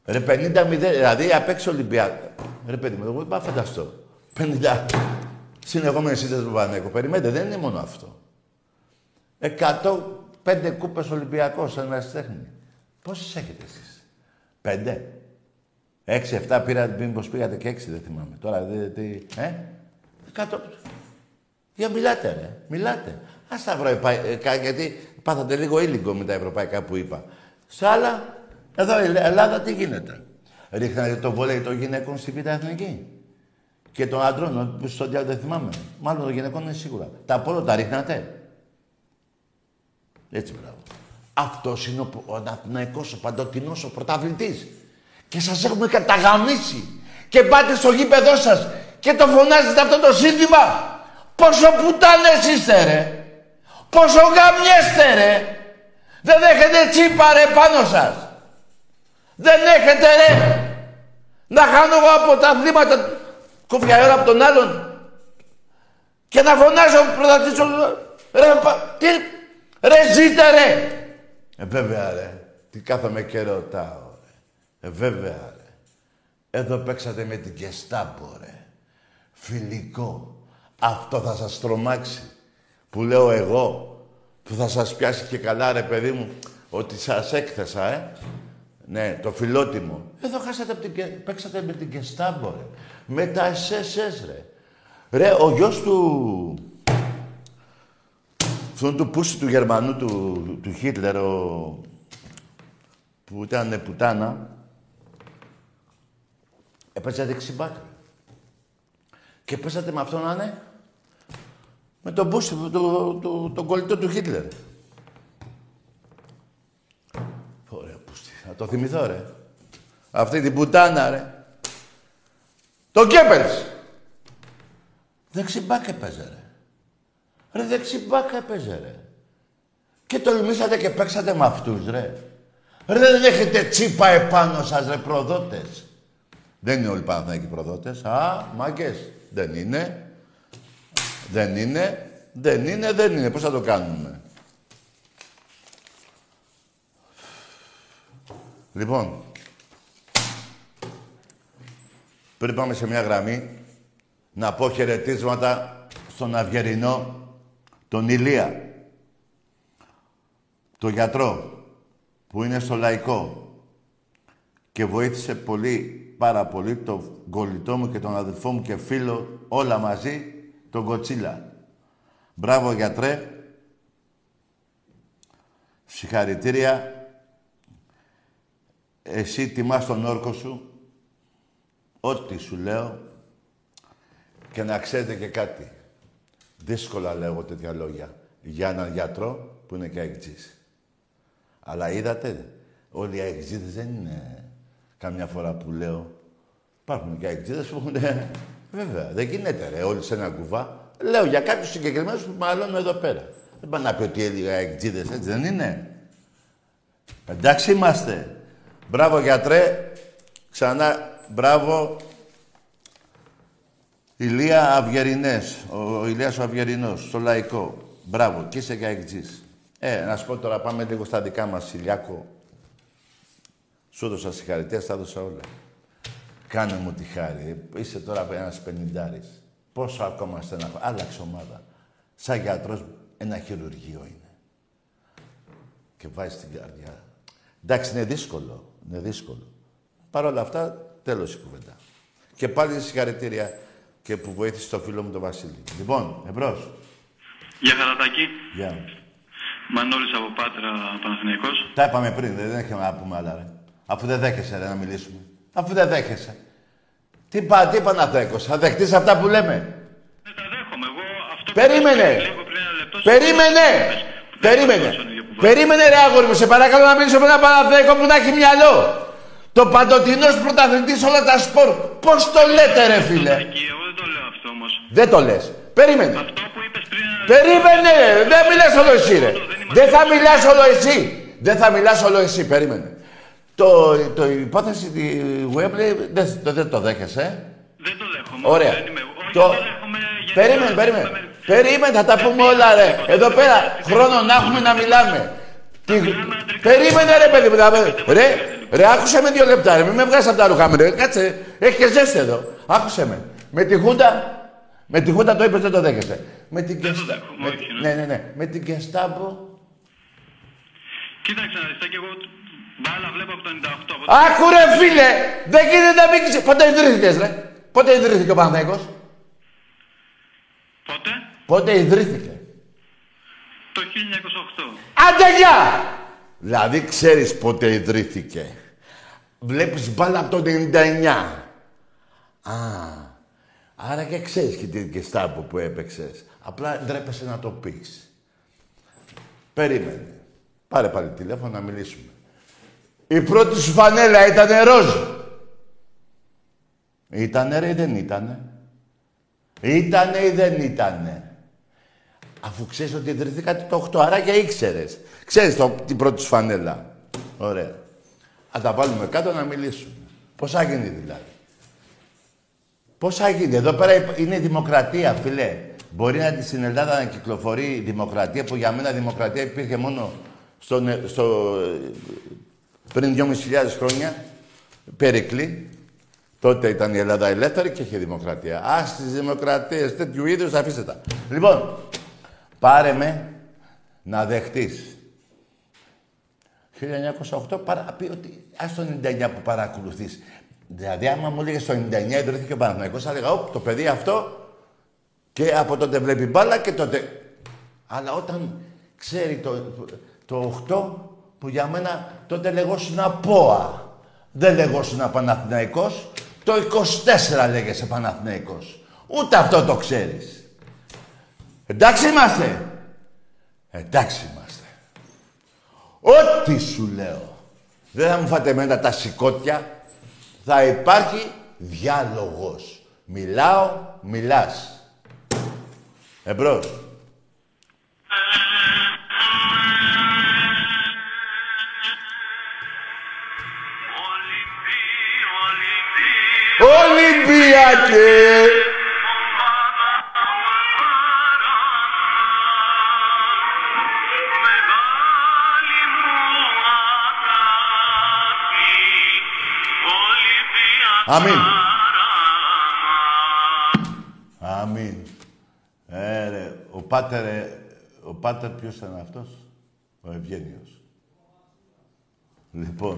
B: Ρε 50-0, δηλαδή απ' έξω Ολυμπιακό. Ρε παιδί μου, εγώ δεν πάω φανταστώ. 50 συνεχόμενες ήττε του Πανέκο. Περιμένετε, δεν είναι μόνο αυτό. 105 κούπες Ολυμπιακός σαν τέχνη. Πόσες έχετε εσείς, Πέντε. Έξι, εφτά πήρατε, μήπως πήγατε και έξι, δεν θυμάμαι. Τώρα, δε, τι, ε, εκατό. Για μιλάτε, ρε. Μιλάτε. Α τα ευρωπαϊκά, γιατί πάθατε λίγο ήλικο με τα ευρωπαϊκά που είπα. Σε άλλα, εδώ η Ελλάδα τι γίνεται. Ρίχνατε το βόλεϊ των γυναικών στην Β' Εθνική. Και των άντρων, που στο διάλογο δεν θυμάμαι. Μάλλον των γυναικών είναι σίγουρα. Τα πόλο τα ρίχνατε. Έτσι μπράβο. Αυτός είναι ο, ο Αθηναϊκός, ο παντοτινός, ο πρωταθλητής. Και σας έχουμε καταγαμίσει. Και πάτε στο γήπεδό σας και το φωνάζετε αυτό το σύνθημα. Πόσο πουτάνες είστε ρε. Πόσο γαμιέστε ρε. Δεν έχετε τσίπα ρε πάνω σας. Δεν έχετε ρε. Να χάνω εγώ από τα αθλήματα κόφια ώρα από τον άλλον και να φωνάζω πρωταθλητής ρε, τι, ρε ζείτε ρε. Ε, βέβαια ρε. Τι κάθομαι και ρωτάω ρε. Ε, βέβαια ρε. Εδώ παίξατε με την Κεστάμπο ρε. Φιλικό. Αυτό θα σας τρομάξει. Που λέω εγώ. Που θα σας πιάσει και καλά ρε παιδί μου. Ότι σας έκθεσα ε. Ναι, το φιλότιμο. Εδώ χάσατε από την... παίξατε με την Κεστάμπο ρε. Με τα SSS ρε. Ρε, ο γιος του... Αυτόν του πούσι του Γερμανού του, του Χίτλερ, ο... που ήταν πουτάνα, έπαιζε δεξιμπάκ. Και πέσατε με αυτόν να είναι με τον Μπούσι, το, το, το, τον κολλητό του Χίτλερ. Ωραία πούστη. Θα το θυμηθώ, ρε. Αυτή την πουτάνα, ρε. Το Γκέμπελς. Δεξιμπάκ έπαιζε, ρε. Ρε δεξιμπάκ έπαιζε, ρε. Και τολμήσατε και παίξατε με αυτούς, ρε. Ρε δεν έχετε τσίπα επάνω σας, ρε, προδότες. Δεν είναι όλοι Παναθηναϊκοί προδότες. Α, μάγκες. Δεν είναι. Δεν είναι. Δεν είναι, δεν είναι. Πώς θα το κάνουμε; Λοιπόν, πριν πάμε σε μια γραμμή, να πω χαιρετίσματα στον Αυγερινό, τον Ηλία, τον γιατρό, που είναι στο Λαϊκό και βοήθησε πολύ, πάρα πολύ, τον κολλητό μου και τον αδελφό μου και φίλο, όλα μαζί, τον Κοτσίλα. Μπράβο γιατρέ. Συγχαρητήρια. Εσύ τιμάς τον όρκο σου. Ό,τι σου λέω. Και να ξέρετε και κάτι. Δύσκολα λέω τέτοια λόγια για έναν γιατρό που είναι και αεξής. Αλλά είδατε, όλοι οι αεξίδες δεν είναι καμιά φορά που λέω. Υπάρχουν και αεξίδες που έχουν... Βέβαια, δεν γίνεται ρε, όλοι σε ένα κουβά. Λέω για κάποιους συγκεκριμένους που μάλλον εδώ πέρα. Δεν πάνε να πει ότι έλεγα αεξίδες, έτσι δεν είναι. Εντάξει είμαστε. Μπράβο γιατρέ. Ξανά μπράβο Ηλία Αυγερινές, ο Ηλίας ο Αυγερινός, στο Λαϊκό. Μπράβο, και είσαι και αεξής. Ε, να σου πω τώρα, πάμε λίγο στα δικά μας, Ηλιάκο. Σου έδωσα συγχαρητήρια, στα έδωσα όλα. Κάνε μου τη χάρη. Είσαι τώρα ένας πενιντάρης. Πόσο ακόμα στεναχώ. Άλλαξε ομάδα. Σαν γιατρός, ένα χειρουργείο είναι. Και βάζει την καρδιά. Εντάξει, είναι δύσκολο. Είναι δύσκολο. Παρ' όλα αυτά, τέλος η κουβέντα. Και πάλι συγχαρητήρια και που βοήθησε το φίλο μου τον Βασίλη. Λοιπόν, εμπρός.
C: Γεια χαρατάκι.
B: Γεια.
C: Μανώλης από Πάτρα, Παναθηναϊκός.
B: Τα είπαμε πριν, δεν έχουμε να πούμε άλλα, ρε. Αφού δεν δέχεσαι, ρε, να μιλήσουμε. Αφού δεν δέχεσαι. Τι πά, τι Παναθηναϊκός, θα δεχτείς αυτά που λέμε;
C: Δεν τα δέχομαι. Εγώ αυτό
B: Περίμενε.
C: που λίγο πριν ένα λεπτό...
B: Περίμενε.
C: που
B: Περίμενε.
C: στον ίδιο που
B: Περίμενε ρε αγόρι μου, σε παρακαλώ να μιλήσω με ένα Παναθηναϊκό που να έχει μυαλό. Το παντοτινός πρωταθλητής όλα τα σπορ. Πώς το λέτε ρε φίλε;
C: Εκεί, εγώ δεν το λέω αυτό όμως.
B: Δεν το λες. Περίμενε.
C: Αυτό που είπες πριν...
B: Περίμενε, δεν μιλάς όλο εσύ, ρε. Δεν θα μιλάς όλο εσύ. Δεν θα μιλάς όλο εσύ, περίμενε. Το, το υπόθεση τη Webley δεν, το, δεν το δέχεσαι; ε;
C: Δεν το δέχομαι.
B: Ωραία.
C: Δεν είμαι... Όχι,
B: Το...
C: δεν δέχομαι γιατί
B: Περίμενε,
C: δεν
B: περίμενε.
C: δέχομαι-
B: Περίμενε, θα τα πούμε όλα, ρε. Εδώ πέρα χρόνο να έχουμε να μιλάμε. Τι...
C: μιλάμε αντρικά.
B: Περίμενε, ρε, παιδί μου. να- Ρε, ρε, άκουσε με δύο λεπτά, ρε. Μην με βγάζεις από τα ρούχα μου, ρε. Κάτσε, έχεις και ζέστη εδώ. Άκουσε με. Με τη Χούντα, με τη Χούντα το είπες, δεν το δέχεσαι. Με την
C: Δεν το
B: Κεστα-
C: δέχομαι,
B: με-
C: όχι, ναι.
B: Ναι, ναι, ναι. Με την Κεστάμπο.
C: Κοίταξε να δεις, και εγώ μπάλα βλέπω από το 98. από το-
B: Άκου ρε φίλε! Δεν γίνεται να μην ξέρεις. Πότε ιδρύθηκες ρε; Πότε ιδρύθηκε ο Παναθηναϊκός;
C: Πότε;
B: Πότε ιδρύθηκε;
C: Το 1908.
B: Άντε γεια! Δηλαδή ξέρεις πότε ιδρύθηκε. Βλέπεις μπάλα από το 99. Α, άρα και ξέρεις και την Κεστάμπο που έπαιξες. Απλά ντρέπεσαι να το πεις. Περίμενε. Πάρε πάλι τηλέφωνο να μιλήσουμε. Η πρώτη σου φανέλα ήταν ροζ. Ήτανε ρε ή δεν ήτανε; Ήτανε ή δεν ήτανε; Αφού ξέρεις ότι ιδρυθήκατε το 8, άρα και ήξερες. Ξέρεις το, την πρώτη σου φανέλα. Ωραία. Θα τα βάλουμε κάτω να μιλήσουμε. Πώς θα γίνει δηλαδή; Πώς θα γίνει. Εδώ πέρα υπ- είναι η δημοκρατία, φιλέ. Μπορεί να στην Ελλάδα να κυκλοφορεί η δημοκρατία, που για μένα η δημοκρατία υπήρχε μόνο στο, νε- στο, ε, πριν 2.500 χρόνια. Περικλή. Τότε ήταν η Ελλάδα ελεύθερη και είχε δημοκρατία. Α τις δημοκρατίες τέτοιου είδους αφήστε τα. Λοιπόν, πάρε με να δεχτείς. 1908 παρα, πει ότι ας το 99 που παρακολουθείς. Δηλαδή, άμα μου έλεγες στο 99 ιδρύθηκε ο Παναθηναϊκός, θα έλεγα, όπ, το παιδί αυτό και από τότε βλέπει μπάλα και τότε... Αλλά όταν ξέρει το, το 8, που για μένα τότε λεγόσουν ΠΟΑ. Δεν λεγόσουν Παναθηναϊκός, το 24 λέγεσαι Παναθηναϊκός. Ούτε αυτό το ξέρεις. Εντάξει είμαστε. Εντάξει είμαστε. Ό,τι σου λέω. Δεν θα μου φάτε εμένα τα σηκώτια. Θα υπάρχει διάλογος. Μιλάω, μιλάς. Εμπρός. Ολυμπιακέ! Αμήν. Αμήν. Ε, ρε, ο πάτερ, ε, ο πάτερ ποιος ήταν αυτός, ο Ευγένιος. Λοιπόν,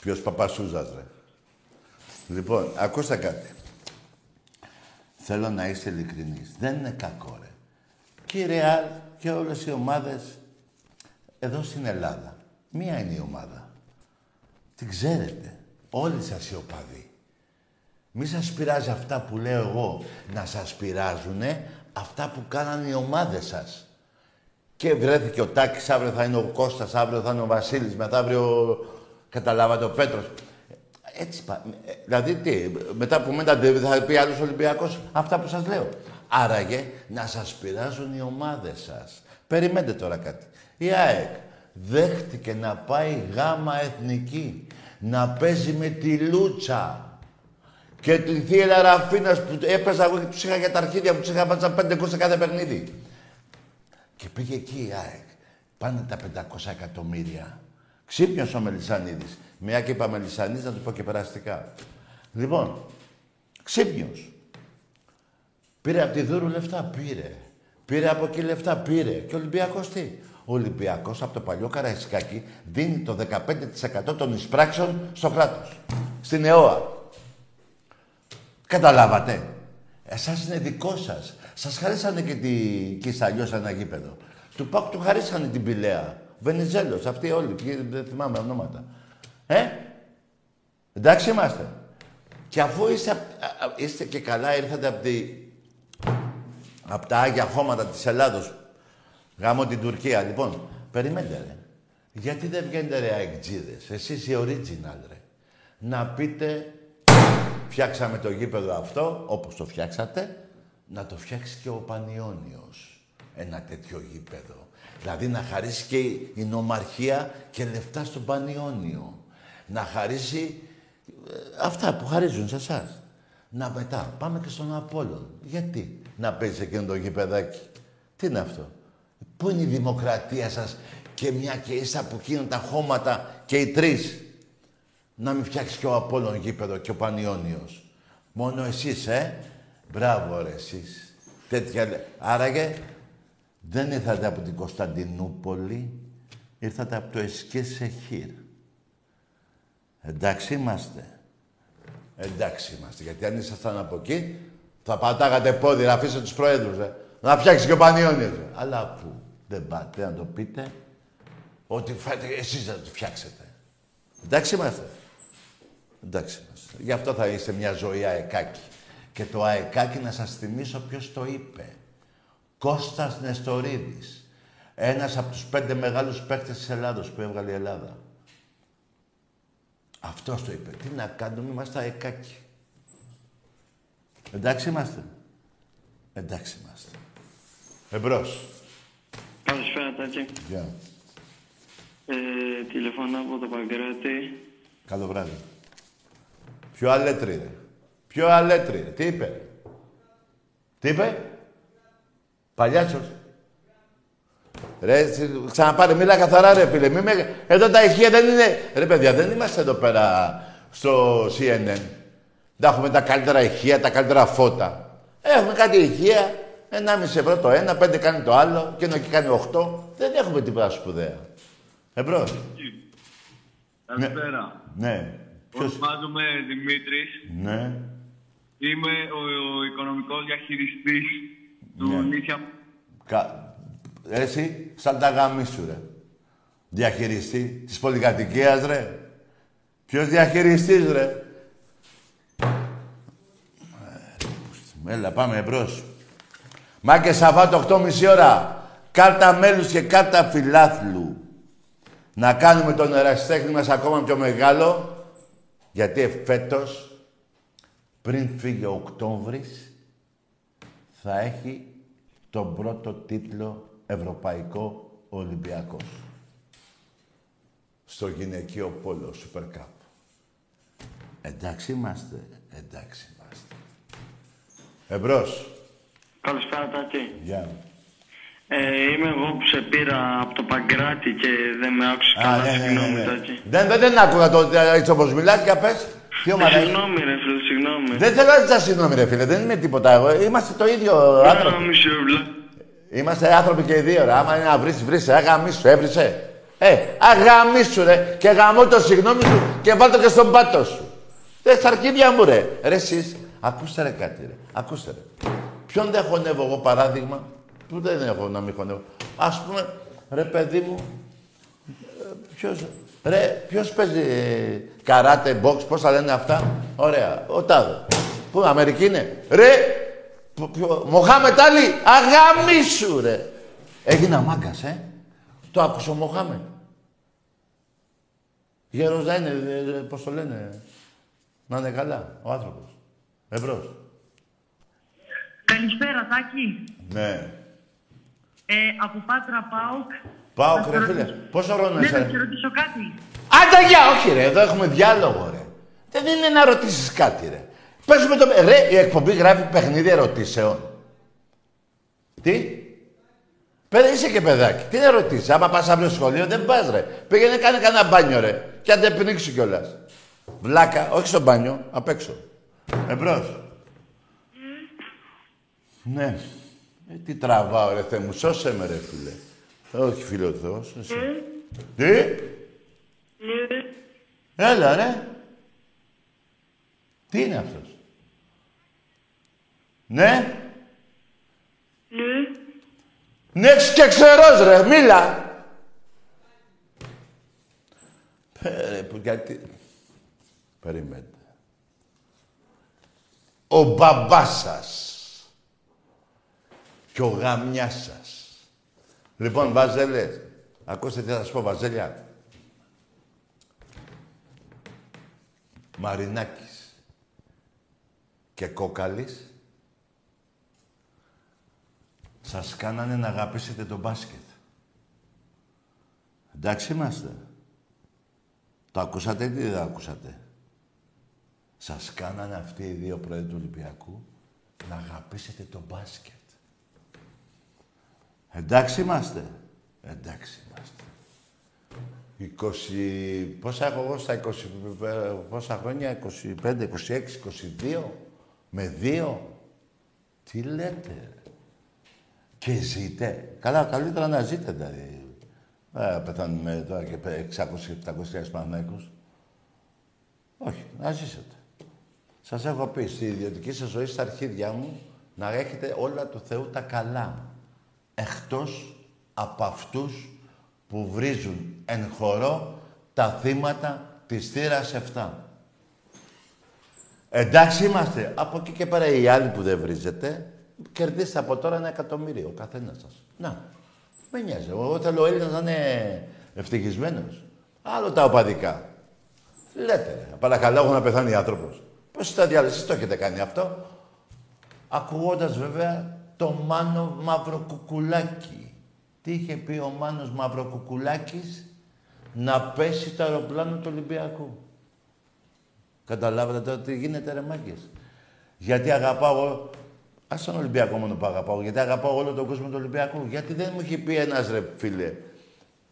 B: ποιος παπασούζας, ρε; Λοιπόν, ακούστε κάτι. Θέλω να είστε ειλικρινείς. Δεν είναι κακό, ρε. Και η Ρεάλ και όλες οι ομάδες εδώ στην Ελλάδα. Μία είναι η ομάδα. Την ξέρετε. Όλοι σας οι οπαδοί. Μη σας πειράζει αυτά που λέω εγώ να σας πειράζουνε αυτά που κάνανε οι ομάδες σας. Και βρέθηκε ο Τάκης, αύριο θα είναι ο Κώστας, αύριο θα είναι ο Βασίλης, μεθαύριο καταλάβατε ο Πέτρος. Έτσι πα- ε, Δηλαδή τι, μετά από μένα δεν θα πει άλλος Ολυμπιακός αυτά που σας λέω. Άραγε να σας πειράζουν οι ομάδες σας. Περιμένετε τώρα κάτι. Η ΑΕΚ δέχτηκε να πάει γάμα εθνική, να παίζει με τη Λούτσα. Και την θύελα Ραφίνας που έπαιζα εγώ και τους είχα για τα αρχίδια που τους είχα βάζα πέντε γκολ σε κάθε παιχνίδι. Και πήγε εκεί η ΑΕΚ. Πάνε τα 500 εκατομμύρια. Ξύπνιος ο Μελισανίδης. Μια και είπα Μελισανίδης, να του πω και περαστικά. Λοιπόν, ξύπνιος. Πήρε από τη Δούρου λεφτά, πήρε. Πήρε από εκεί λεφτά, πήρε. Και ο Ολυμπιακός τι; Ο Ολυμπιακός από το παλιό Καραϊσκάκι δίνει το 15% των εισπράξεων στο κράτος. Στην ΕΟΑ. Καταλάβατε; Εσάς είναι δικό σας. Σας χαρίσανε και τη Κισταλιός ένα γήπεδο. Του Πάκου του χαρίσανε την Πηλαία. Βενιζέλος, αυτοί όλοι. ποιοι- Δεν θυμάμαι ονόματα. Ε, εντάξει είμαστε. Και αφού είστε, απ- α- α- είστε και καλά, ήρθατε από τη, απ' τα Άγια Χώματα της Ελλάδος, γάμω την Τουρκία. Λοιπόν, περιμένετε ρε. Γιατί δεν βγαίνετε ρε αεκτζίδες, εσείς οι original ρε. Να πείτε, φτιάξαμε το γήπεδο αυτό, όπως το φτιάξατε, να το φτιάξει και ο Πανιόνιος. Ένα τέτοιο γήπεδο. Δηλαδή να χαρίσει και η νομαρχία και λεφτά στον Πανιόνιο. Να χαρίσει ε, αυτά που χαρίζουν σε εσάς. Να μετά πάμε και στον Απόλλων. Γιατί να παίζει εκείνο το γηπεδάκι; Τι είναι αυτό; Πού είναι η δημοκρατία σας και μια και είσαι από εκείνα τα χώματα και οι τρεις; Να μην φτιάξεις και ο Απόλλων γήπεδο και ο Πανιόνιος. Μόνο εσείς, ε; Μπράβο ρε εσείς. Τέτοια... Άραγε δεν ήρθατε από την Κωνσταντινούπολη, ήρθατε από το Εσκέ Σεχήρ. Εντάξει είμαστε. Εντάξει είμαστε. Γιατί αν ήσασταν από εκεί, θα πατάγατε πόδι να αφήσετε τους προέδρους, ε. Να φτιάξει και ο Πανιόνιος. Ε. Αλλά που δεν πάτε να το πείτε, ότι φάτε εσείς να το φτιάξετε. Εντάξει είμαστε. Εντάξει είμαστε. Γι' αυτό θα είστε μια ζωή αεκάκι. Και το αεκάκι να σας θυμίσω ποιος το είπε. Κώστας Νεστορίδης. Ένας από τους πέντε μεγάλους παίκτες της Ελλάδος που έβγαλε η Ελλάδα. Αυτός το είπε. Τι να κάνουμε, είμαστε αεκάκι. Εντάξει είμαστε. Εντάξει είμαστε. Εμπρός.
E: Καλησπέρα, Τάκη.
B: Γεια.
E: Ε, τηλεφωνώ από το Παγκράτη.
B: Καλό βράδυ. Ποιο αλέτρι, ρε. Ποιο αλέτρι, ρε. Τι είπε. Τι είπε. Παλιάτσος. Ρε, ξαναπάρε, μίλα καθαρά ρε φίλε. Μη με... Εδώ τα ηχεία δεν είναι... Ρε παιδιά, δεν είμαστε εδώ πέρα στο CNN. Δεν έχουμε τα καλύτερα ηχεία, τα καλύτερα φώτα. Έχουμε κάτι ηχεία, 1,5 ευρώ το ένα, πέντε κάνει το άλλο, και ενώ εκεί κάνει 8. Δεν έχουμε τίποτα σπουδαία. Εμπρός.
C: Καλησπέρα.
B: Ναι. Ποιος...
C: Ονομάζομαι Δημήτρης.
B: Ναι.
C: Είμαι ο, ο οικονομικός διαχειριστής του
B: Ναι.
C: Νήσια.
B: Κα... Εσύ, σαν τα γαμίσου, ρε. Διαχειριστή της πολυκατοικίας, ρε. Ποιος διαχειριστής, ρε. Ε, Έλα, πάμε εμπρός. Μάκε Σαββάτο, 8.30 ώρα. Κάρτα μέλους και κάρτα φιλάθλου. Να κάνουμε τον ερασιτέχνη μας ακόμα πιο μεγάλο. Γιατί φέτος, πριν φύγει ο Οκτώβρης, θα έχει τον πρώτο τίτλο Ευρωπαϊκό Ολυμπιακός. Στο γυναικείο πόλο Super Cup. Εντάξει είμαστε. Εντάξει είμαστε. Εμπρός.
E: Καλησπέρα, Τάκη.
B: Γεια.
E: Ε, είμαι εγώ που σε πήρα από το Παγκράτη και δεν με άκουσες
B: Α,
E: καλά.
B: ναι, ναι, ναι,
E: Συγγνώμη,
B: ναι.
E: Τάκη.
B: Δεν, δεν, δεν άκουγα το έτσι όπως μιλάς και πες. Τι
E: Ε,
B: ομάδα είναι.
E: Συγγνώμη, ρε φίλε, συγγνώμη.
B: Δεν θέλω να ζητάς συγγνώμη ρε φίλε, δεν είμαι τίποτα εγώ. Είμαστε το ίδιο άνθρωποι.
E: Ένα μισό βλά.
B: Είμαστε άνθρωποι και οι δύο ρε. Άμα είναι να βρεις, βρεις, αγαμίσου, έβρισε. Ε, αγαμίσου ρε. Και γαμώ το συγγνώμη σου και βάλ το και στον πάτο σου. Ε, στα αρχίδια μου ρε. Ρε εσείς, ακούστε ρε κάτι ρε. Ακούστε ρε. Ποιον δεν χωνεύω εγώ παράδειγμα; Που δεν έχω να μην χωνεύω. Ας πούμε, ρε παιδί μου, ε, ποιος, ρε, ποιος παίζει ε, καράτε, box, πώς τα λένε αυτά; Ωραία, ο Τάδε. Πού, Αμερική είναι; Ρε, Πο- ποιο- Μοχάμετ Άλλη, αγαμίσου ρε. Έγινα μάγκας, ε. Το άκουσε ο Μοχάμετ. Γέρος να είναι, ε, ε, πώς το λένε. Να είναι καλά, ο άνθρωπος. Εμπρός.
F: Καλησπέρα, Τάκη.
B: Ναι.
F: Ε, από Πάτρα Πάουκ.
B: Πάω,
F: Να σε
B: ρε φίλε.
F: ρωτήσω-
B: Πόσο χρόνο
F: Ναι,
B: είσαι;
F: να
B: ρε;
F: σε ρωτήσω κάτι.
B: Άντε γεια, όχι ρε, εδώ έχουμε διάλογο ρε. Δεν είναι να ρωτήσεις κάτι ρε. Πες με το... Ρε, η εκπομπή γράφει παιχνίδι ερωτήσεων. Τι; Πέρα είσαι και παιδάκι. Τι να ρωτήσεις; Άμα πας αύριο σχολείο δεν πας ρε. Πήγαινε κάνε κανένα μπάνιο ρε. Και αν δεν πνίξει κιόλας. Βλάκα, όχι στο μπάνιο, απ' έξω. Εμπρός. Ναι. Ε, τι τραβάω ρε Θεέ μου, σώσε με ρε φίλε. Όχι φίλε ο Θεός, εσύ. Τι; Έλα ρε. Τι είναι αυτός; Ναι. Ναι, και ξερός ρε, μίλα. Ε, που γιατί... Περιμένετε. Ο μπαμπάς σας και ο γαμιάς σας. Λοιπόν, βαζέλες, ακούστε τι θα σας πω, βαζέλια. Μαρινάκης και Κόκαλης Σας κάνανε να αγαπήσετε το μπάσκετ. Εντάξει είμαστε. Το ακούσατε ή δεν το ακούσατε; Σας κάνανε αυτοί οι δύο πρόεδροι του Ολυμπιακού να αγαπήσετε το μπάσκετ. Εντάξει είμαστε. Εντάξει είμαστε. 20... Πόσα έχω εγώ στα 20... Πόσα χρόνια, 25, 26, 22, με δύο. Τι λέτε. ρε. Και ζείτε. Καλά, καλύτερα να ζείτε δηλαδή. Ε, πεθάνουμε τώρα και 600-700 Παναθηναϊκούς. Όχι, να ζήσετε. Σας έχω πει, στη ιδιωτική σας ζωή, στα αρχίδια μου, να έχετε όλα του Θεού τα καλά. Εκτός από αυτούς που βρίζουν εν χορό τα θύματα της θύρας 7. Εντάξει είμαστε. Από εκεί και πέρα οι άλλοι που δεν βρίζετε, κερδίστε από τώρα ένα εκατομμύριο ο καθένας σας. Να, με νοιάζει. Εγώ θέλω ο Έλληνας να είναι ευτυχισμένος. Άλλο τα οπαδικά. Λέτε, ρε, παρακαλώ, έχω να πεθάνει άνθρωπος. Πώς τα διάλεσα, εσείς το έχετε κάνει αυτό; Ακούγοντας βέβαια το Μάνο Μαυροκουκουλάκι. Τι είχε πει ο Μάνος Μαυροκουκουλάκης; Να πέσει το αεροπλάνο του Ολυμπιακού. Καταλάβατε τώρα τι γίνεται ρε μάγκες; Γιατί αγαπάω... Ας τον Ολυμπιακό μόνο που αγαπάω. Γιατί αγαπάω όλο τον κόσμο του Ολυμπιακού. Γιατί δεν μου έχει πει ένας ρε φίλε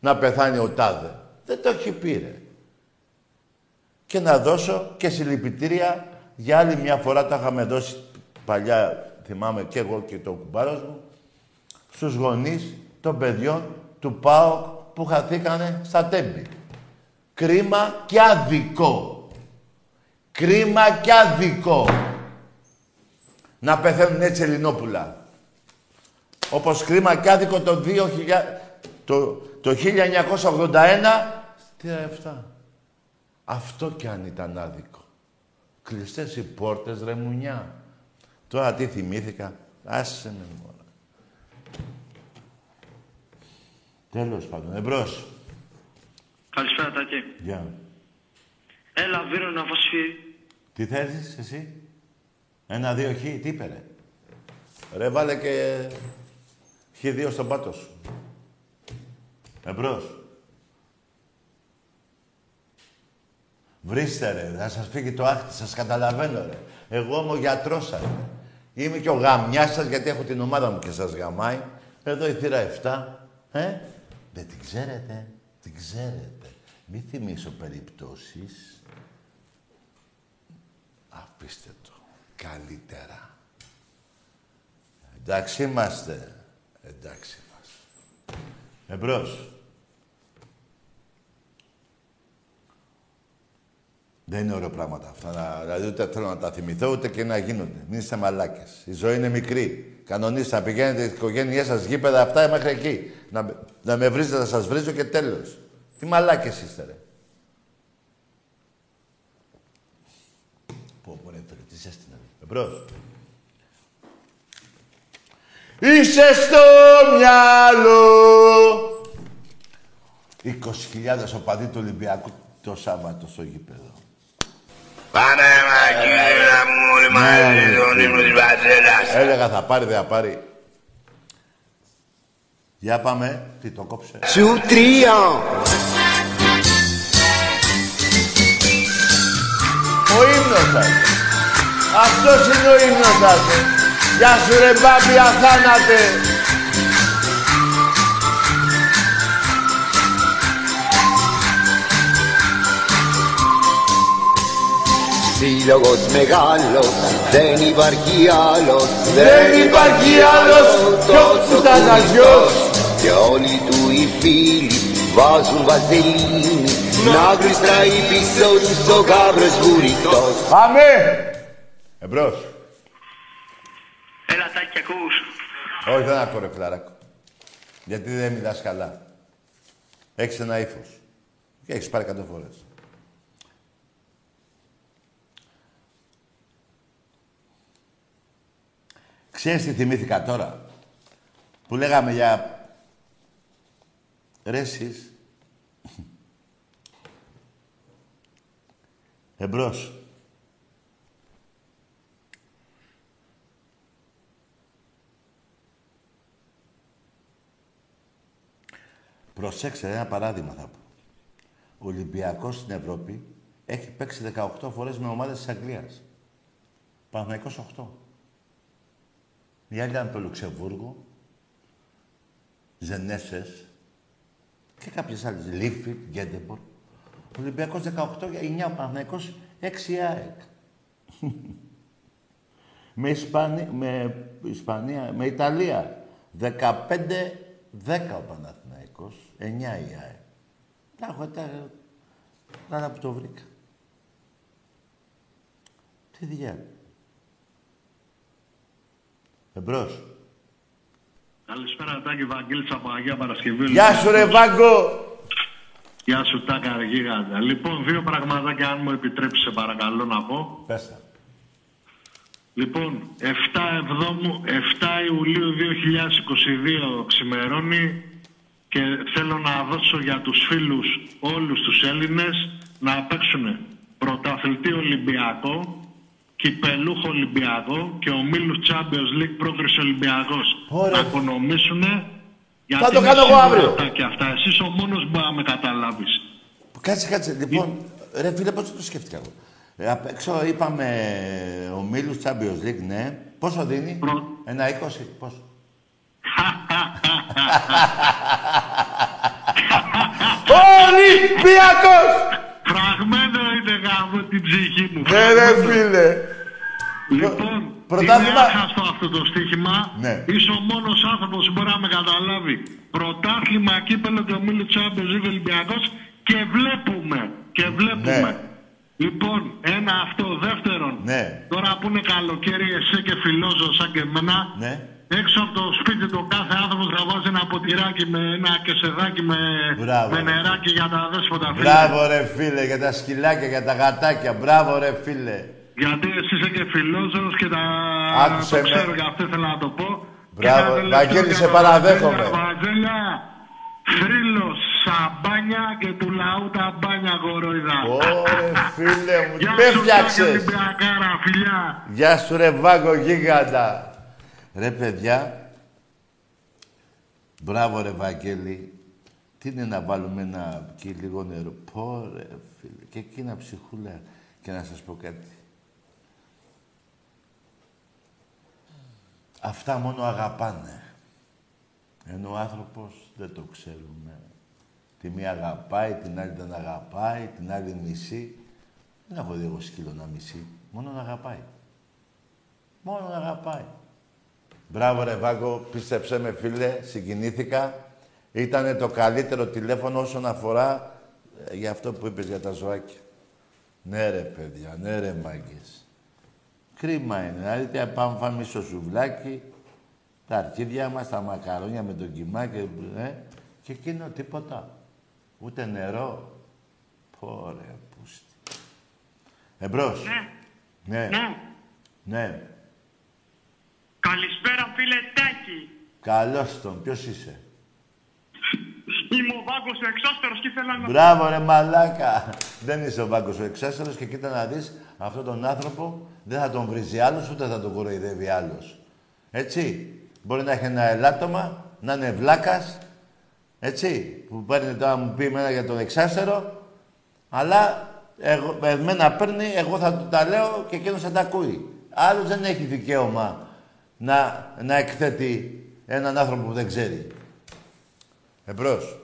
B: να πεθάνει ο Τάδε. Δεν το έχει πει ρε. Και να δώσω και συλληπιτήρια για άλλη μια φορά τα είχαμε δώσει παλιά, θυμάμαι και εγώ και το κουμπάρος μου, στους γονείς των παιδιών του ΠΑΟΚ που χαθήκανε στα τέμπη. Κρίμα και άδικο. Κρίμα και άδικο. Να πεθαίνουν έτσι Ελληνόπουλα. Όπως κρίμα και άδικο το, 2000, το, το 1981 στη 7. Αυτό κι αν ήταν άδικο. Κλειστές οι πόρτες, ρε μουνιά. Τώρα τι θυμήθηκα. Άσε με μόνα. Τέλος πάντων. Εμπρός.
E: Καλησπέρα, Τάκη.
B: Γεια.
E: Έλα, Βύρο, να φασφεί.
B: Τι θέλεις εσύ; Ένα, δύο, χ. Τι είπε, ρε. Ρε, βάλε και χ δύο στον πάτο σου. Εμπρός. Βρίστε ρε, θα σας φύγει το άχτη, σας καταλαβαίνω ρε. Εγώ είμαι ο γιατρός σας. Είμαι και ο γαμιάς σας γιατί έχω την ομάδα μου και σας γαμάει. Εδώ η θύρα 7. Ε, δεν την ξέρετε. Την ξέρετε. Μη θυμίσω περιπτώσεις. Αφήστε το. Καλύτερα. Εντάξει είμαστε. Εντάξει είμαστε. Εμπρός. Δεν είναι ωραία πράγματα αυτά. να- Δηλαδή ούτε θέλω να τα θυμηθώ ούτε και να γίνονται. Μην είστε μαλάκες. Η ζωή είναι μικρή. Κανονίστε να πηγαίνετε στις οικογένειές σας γήπεδα αυτά μέχρι εκεί. Να, με- να με βρίζετε, να σας βρίζω και τέλος. Τι μαλάκες είστε ρε. Πω πω ρε φίλε, τι ζέστη να δει. Εμπρός. Είσαι στο μυαλό. 20.000 οπαδοί του Ολυμπιακού το Σάββατο στο γήπεδο.
A: Πάμε μαγείρα μου όλοι μαζί τον ύμνο της Βαζέλας.
B: Έλεγα θα πάρει, δεν θα πάρει. Για πάμε. Τι το κόψε.
A: Σου τρία.
B: Ο ύμνος σας. Αυτός είναι ο ύμνος σας. Γεια σου ρε μπάμπη αθάνατε.
A: Σύλλογος μεγάλος, δεν υπάρχει άλλος.
B: Δεν υπάρχει άλλος κι ο Κουταναγιός.
A: Και όλοι του οι φίλοι βάζουν βαζελίνη Να γλιστράει πίσω τους ο γάβρος βουρητός
B: Πάμε. Εμπρός.
E: Έλα, Τάκη, ακούς.
B: Όχι, δεν ακούω ρε φιλαράκο. Γιατί δεν μιλάς καλά. Έχεις ένα ύφος. Και έχεις πάρει εκατό φορές. Ξέρεις τι θυμήθηκα τώρα; Που λέγαμε για ρέσεις. Εμπρός. Προσέξτε, ένα παράδειγμα θα πω. Ο Ολυμπιακός στην Ευρώπη έχει παίξει 18 φορές με ομάδες της Αγγλίας. Παναθηναϊκός 8. Η άλλη ήταν το Λουξεμβούργο, Ζενέσες και κάποιες άλλες. Λίφι, Γκέντεμπορ. Ο Ολυμπιακός 18 για 9, ο Παναθηναϊκός 6 ΑΕΚ. με, Ισπανία, με Ισπανία, με Ιταλία. 15-10 ο Παναθηναϊκός, 9 η ΑΕΚ. Τα έχω τα... Άρα που το βρήκα. Τι διάλογο. Εμπρός.
C: Καλησπέρα, Τάκη Βαγγέλης από Αγία Παρασκευή.
B: Γεια σου ρε Βάγκο.
C: Γεια σου, Τάκα, ρε γίγαντα. Λοιπόν, δύο πραγματάκια, αν μου επιτρέψεις, σε παρακαλώ να πω.
B: Πες τα.
C: Λοιπόν, 7, Εβδόμου, 7 Ιουλίου 2022 ξημερώνει και θέλω να δώσω για τους φίλους όλους τους Έλληνες να παίξουν πρωταθλητή Ολυμπιακό, κυπελούχο Ολυμπιακό και ομίλους Champions League πρόκριση Ολυμπιακός.
B: Ωραία.
C: Να οικονομήσουν γιατί
B: Θα το
C: είναι
B: κάνω εγώ
C: σίγουρα
B: αύριο.
C: αυτά Και αυτά. Εσείς ο μόνος που μπορεί να με καταλάβεις.
B: Κάτσε, κάτσε. Λοιπόν, ρε φίλε, πώς το σκέφτηκα εγώ. Ε, απ' έξω είπαμε ο Μίλους Champions League, ναι. Πόσο δίνει;
C: Προ-
B: Ένα 20, πόσο; Ολυμπιακός!
C: Φραγμένο είναι γάμο την ψυχή μου.
B: Ναι ρε φίλε.
C: Λοιπόν,
B: πρωτάθλημα-
C: είναι άχαστο αυτό το στοίχημα.
B: Ναι.
C: Είσαι ο μόνος άνθρωπος που μπορεί να με καταλάβει. Πρωτάθλημα, κύπελο και ομίλου Champions League Ολυμπιακός και βλέπουμε. Και βλέπουμε.
B: Ναι.
C: Λοιπόν, ένα αυτό. Δεύτερον,
B: Ναι.
C: τώρα που είναι καλοκαίρι, εσύ και φιλόζω σαν και εμένα,
B: Ναι.
C: έξω από το σπίτι του κάθε άνθρωπος θα βάζει ένα ποτηράκι με ένα κεσεδάκι με,
B: Μπράβο,
C: με
B: ρε.
C: νεράκι για τα δέσποτα φίλε.
B: Μπράβο ρε φίλε, για τα σκυλάκια, για τα γατάκια. Μπράβο ρε φίλε.
C: Γιατί εσύ είσαι και φιλόζωος και τα...
B: Άκουσε
C: το
B: με.
C: ξέρω γι' αυτό ήθελα να το πω.
B: Μπράβο,
C: Και ένα τελευταίο
B: Βαγγέλη,
C: για
B: σε
C: τα
B: παραδέχομαι.
C: Βαγγέλια, Βαγγέλια, θρύλος, σαμπάνια και του λαού τα μπάνια γοροϊδά.
B: Ωρε φίλε μου,
C: Γεια
B: τι με
C: σου,
B: φτιάξες;
C: Τάκη Ολυμπιακάρα, φιλιά.
B: Γεια σου ρε Βάγκο γίγαντα. Ρε παιδιά, μπράβο ρε Βαγγέλη. Τι είναι να βάλουμε ένα και λίγο νερό. Πω ρε φίλε. Και εκείνα ψυχούλα. Και να σας πω κάτι. Αυτά μόνο αγαπάνε. Ενώ ο άνθρωπος δεν το ξέρουμε. Τη μία αγαπάει, την άλλη δεν αγαπάει, την άλλη μισεί. Δεν έχω δει εγώ σκύλο να μισεί. Μόνο να αγαπάει. Μόνο να αγαπάει. Μπράβο ρε Βάγκο, πίστεψέ με φίλε, συγκινήθηκα. Ήτανε το καλύτερο τηλέφωνο όσον αφορά ε, για αυτό που είπες για τα ζωάκια. Ναι ρε παιδιά, ναι ρε μάγκες. Κρίμα είναι. Δηλαδή πάμε φάμε στο σουβλάκι, τα αρχίδια μας, τα μακαρόνια με τον κιμά και, ε, και εκείνο τίποτα. Ούτε νερό. Πω ρε πούστη. Εμπρός.
F: Ναι,
B: Ναι.
F: ναι.
B: Ναι.
F: Καλησπέρα φίλε Τάκη.
B: Καλώς τον. Ποιος είσαι;
F: Είμαι ο Βάγκος ο Εξάστερος και ήθελα να...
B: Μπράβο ρε μαλάκα. Δεν είσαι ο Βάγκος ο εξάστερος και κοίτα να δεις αυτόν τον άνθρωπο δεν θα τον βρίζει άλλος ούτε θα τον κοροϊδεύει άλλος. Έτσι. Μπορεί να έχει ένα ελάττωμα, να είναι βλάκας, έτσι, που παίρνει τώρα μου πει εμένα για τον εξάστερο, αλλά εγώ, εμένα παίρνει, εγώ θα του τα λέω και εκείνος θα τα ακούει. Άλλος δεν έχει δικαίωμα να, να εκθέτει έναν άνθρωπο που δεν ξέρει. Εμπρός.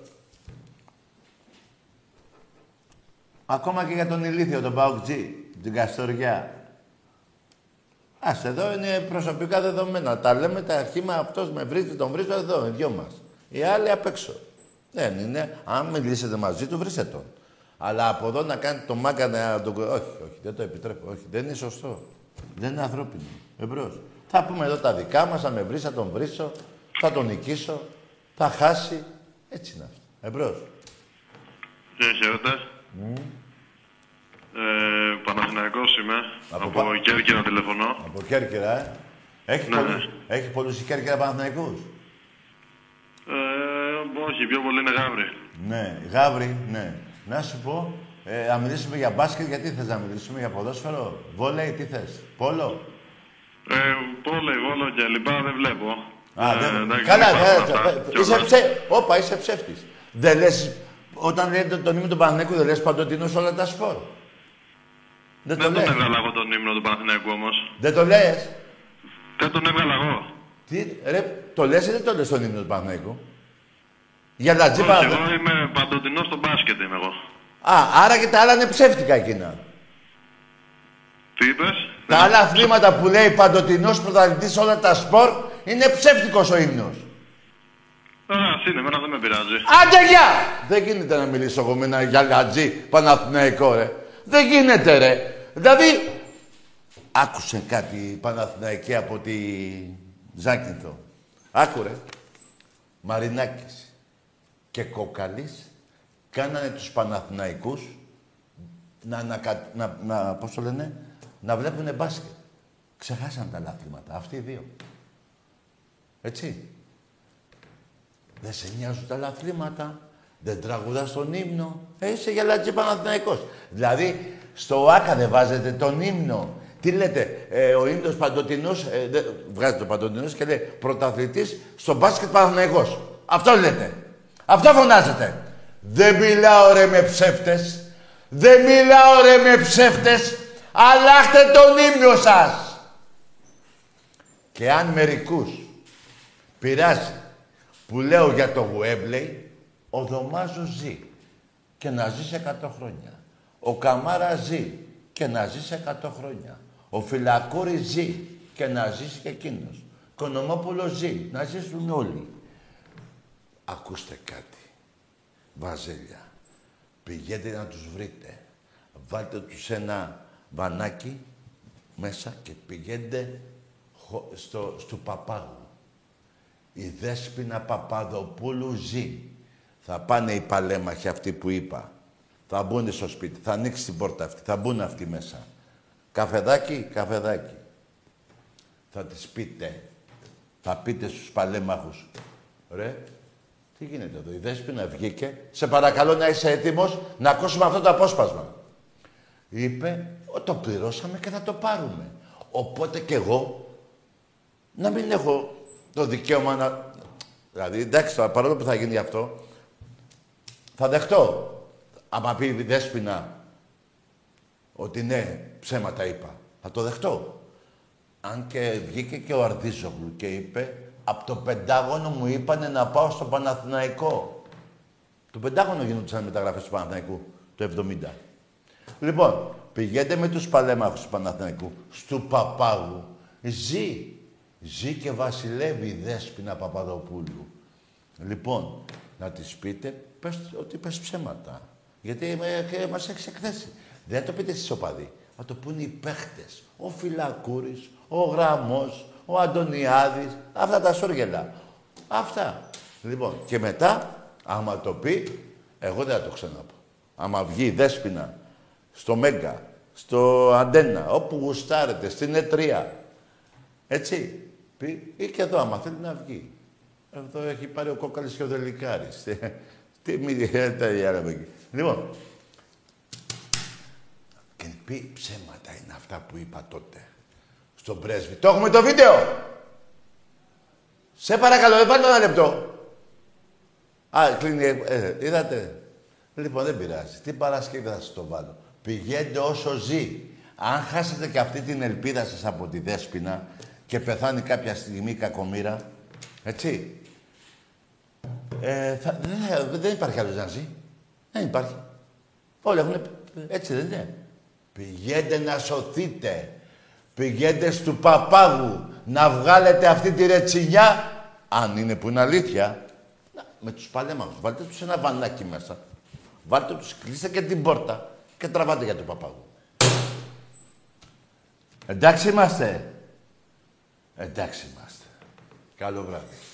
B: Ακόμα και για τον ηλίθιο, τον Παοκτζή, την Καστοριά. Ας εδώ είναι προσωπικά δεδομένα. Τα λέμε τα αρχήμα, αυτός με βρίζει, τον βρίζω εδώ, οι δυο μας. Οι άλλοι απ' έξω. Δεν είναι. Αν μιλήσετε μαζί του, βρίσκετε τον. Αλλά από εδώ να κάνει το μάγκα να τον... Όχι, όχι, δεν το επιτρέπω. Όχι, δεν είναι σωστό. Δεν είναι ανθρώπινο. Εμπρός. Θα πούμε εδώ τα δικά μας, θα με βρει, θα τον βρίσω, θα τον νικήσω, θα χάσει. Έτσι είναι αυτό. Εμπρός.
C: Γεια χαίρετας. Ε, Παναθηναϊκός είμαι.
B: Από
C: Από,
B: πα-
C: Κέρκυρα τηλεφωνώ.
B: Από Κέρκυρα, ε. Έχει,
C: Ναι,
B: πολλούς,
C: ναι.
B: έχει πολλούς η Κέρκυρα Παναθηναϊκούς;
C: Ε, όχι, πιο πολύ είναι γάβρι.
B: Ναι, Γάβρι, ναι. Να σου πω, ε, να μιλήσουμε για μπάσκετ, γιατί θες να μιλήσουμε για ποδόσφαιρο, βόλεϊ, τι θες, πόλο;
C: Ε, πόλε, βόλο και λοιπά δεν βλέπω.
B: Α,
C: Ε,
B: δεν...
C: εντάξει,
B: Καλά,
C: δεν
B: ε,
C: υπάρχουν αυτά
B: ε,
C: κιόλας.
B: είσαι, ψε... Όπα, είσαι ψεύτης. Δεν λες, όταν λέτε τον ύμνο του Παναθηναϊκού, δεν λες παντοτινό σε όλα τα σπορ. Δεν το
C: Δεν τον
B: λες.
C: έβγαλα εγώ τον ύμνο του Παναθηναϊκού όμως.
B: Δεν το λες.
C: Δεν τον έβγαλα εγώ.
B: Τι, ρε, το λες ή δεν το λες τον ύμνο του Παναθηναϊκού; Για λατζή
C: Όχι,
B: Παναθηναϊκού.
C: εγώ είμαι παντοτινός στο μπάσκετ είμαι εγώ.
B: Α, άρα και τα άλλα είναι ψεύτικα εκείνα.
C: Τι είπες;
B: Τα άλλα αθλήματα που λέει παντοτινός πρωταθλητής σε όλα τα σπορ είναι ψεύτικος ο ύμνος.
C: Ωραία, ας είναι, εμένα δεν με πειράζει.
B: Άντε γεια! Δεν γίνεται να μιλήσω εγώ με ένα γιαλατζή Παναθηναϊκό, ρε. Δεν γίνεται, ρε. Δηλαδή, άκουσε κάτι Παναθηναϊκή από τη Ζάκυνθο. Άκουρε. Μαρινάκης και Κόκαλης κάνανε τους Παναθηναϊκούς να, ανακα... να, να, πώς το λένε, να βλέπουνε μπάσκετ. Ξεχάσαν τα λάθληματα, αυτοί οι δύο. Έτσι. Δεν σε νοιάζουν τα λαθλήματα. Δεν τραγουδάς τον ύμνο. Ε, είσαι γελατζή Παναθηναϊκός. Δηλαδή, στο ΆΚΑ δεν βάζετε τον ύμνο. Τι λέτε, ε, ο ύμνος παντοτινός, ε, δεν- βγάζει το παντοτινός και λέει πρωταθλητής στο μπάσκετ Παναθηναϊκός. Αυτό λέτε. Αυτό φωνάζετε. Δεν μιλάω ρε με ψεύτες. Δεν μιλάω ρε με ψεύτες. Αλλάχτε τον ύμνο σας. Και αν μερικούς πειράζει που λέω για το Γουέμπλεϊ, ο Δωμάζος ζει και να ζει 100 χρόνια. Ο Καμάρα ζει και να ζει 100 χρόνια. Ο Φυλακούρης ζει και να ζήσει και εκείνος. Και ο Νομόπουλος ζει, να ζήσουν όλοι. Ακούστε κάτι. Βαζέλια. Πηγαίνετε να τους βρείτε. Βάλτε τους ένα βανάκι μέσα και πηγαίνετε χω- στο, στο παπάγου. Η Δέσποινα Παπαδοπούλου ζει. Θα πάνε οι παλέμαχοι αυτοί που είπα. Θα μπουν στο σπίτι, θα ανοίξει την πόρτα αυτή, θα μπουν αυτοί μέσα. Καφεδάκι, καφεδάκι. Θα τις πείτε, θα πείτε στους παλέμαχους. Ρε, τι γίνεται εδώ, η Δέσποινα βγήκε. Σε παρακαλώ να είσαι έτοιμος να ακούσουμε αυτό το απόσπασμα. Είπε, «Ω, το πληρώσαμε και θα το πάρουμε. Οπότε κι εγώ να μην έχω το δικαίωμα να... Δηλαδή, εντάξει, τώρα, παρόλο που θα γίνει αυτό, θα δεχτώ. Άμα πει η Δέσποινα ότι ναι, ψέματα είπα, θα το δεχτώ. Αν και βγήκε και ο Αρδίζογλου και είπε, από το Πεντάγωνο μου είπανε να πάω στο Παναθηναϊκό. Το Πεντάγωνο γινόντουσαν μεταγραφές του Παναθηναϊκού το 70. Λοιπόν, πηγαίνετε με τους παλέμαχους του Παναθηναϊκού, στου Παπάγου. Ζει. Ζει και βασιλεύει η Δέσποινα Παπαδοπούλου. Λοιπόν, να της πείτε πες, ότι πες ψέματα. Γιατί με, και μας έχεις εκθέσει. Δεν το πείτε στις οπαδοί. Θα το πούνε οι παίχτες. Ο Φυλακούρης, ο Γραμμός, ο Αντωνιάδης. Αυτά τα σόργελα. Αυτά. Λοιπόν, και μετά, άμα το πει, εγώ δεν θα το ξαναπώ. Άμα βγει η Δέσποινα στο Μέγκα, στο Αντένα, όπου γουστάρετε, στην ΕΤΡΙΑ. Έτσι. Πει, ή και εδώ, άμα θέλει να βγει. Εδώ έχει πάρει ο Κόκαλης και ο Δελικάρης. Τι μη τα άλλα από εκεί. Λοιπόν, και πει ψέματα είναι αυτά που είπα τότε. Στον πρέσβη. Το έχουμε το βίντεο. Σε παρακαλώ, δεν πάρτε ένα λεπτό. Α, κλείνει. Ε, είδατε. Λοιπόν, δεν πειράζει. Τι Παρασκευή θα σας το βάλω. Πηγαίνετε όσο ζει. Αν χάσετε και αυτή την ελπίδα σας από τη Δέσποινα και πεθάνει κάποια στιγμή κακομήρα, έτσι, ε, θα, δεν, θα- δεν υπάρχει άλλος να ζει. Δεν υπάρχει. Όλοι έχουν... Έτσι δεν είναι. Πηγαίνετε να σωθείτε. Πηγαίνετε στου παπάγου να βγάλετε αυτή τη ρετσινιά. Αν είναι που είναι αλήθεια. Να, με τους παλέμαχους. Βάλτε τους ένα βανάκι μέσα. Βάλτε τους, κλείστε και την πόρτα και τραβάτε για τον παπάγου. Εντάξει είμαστε. Εντάξει είμαστε. Καλό βράδυ.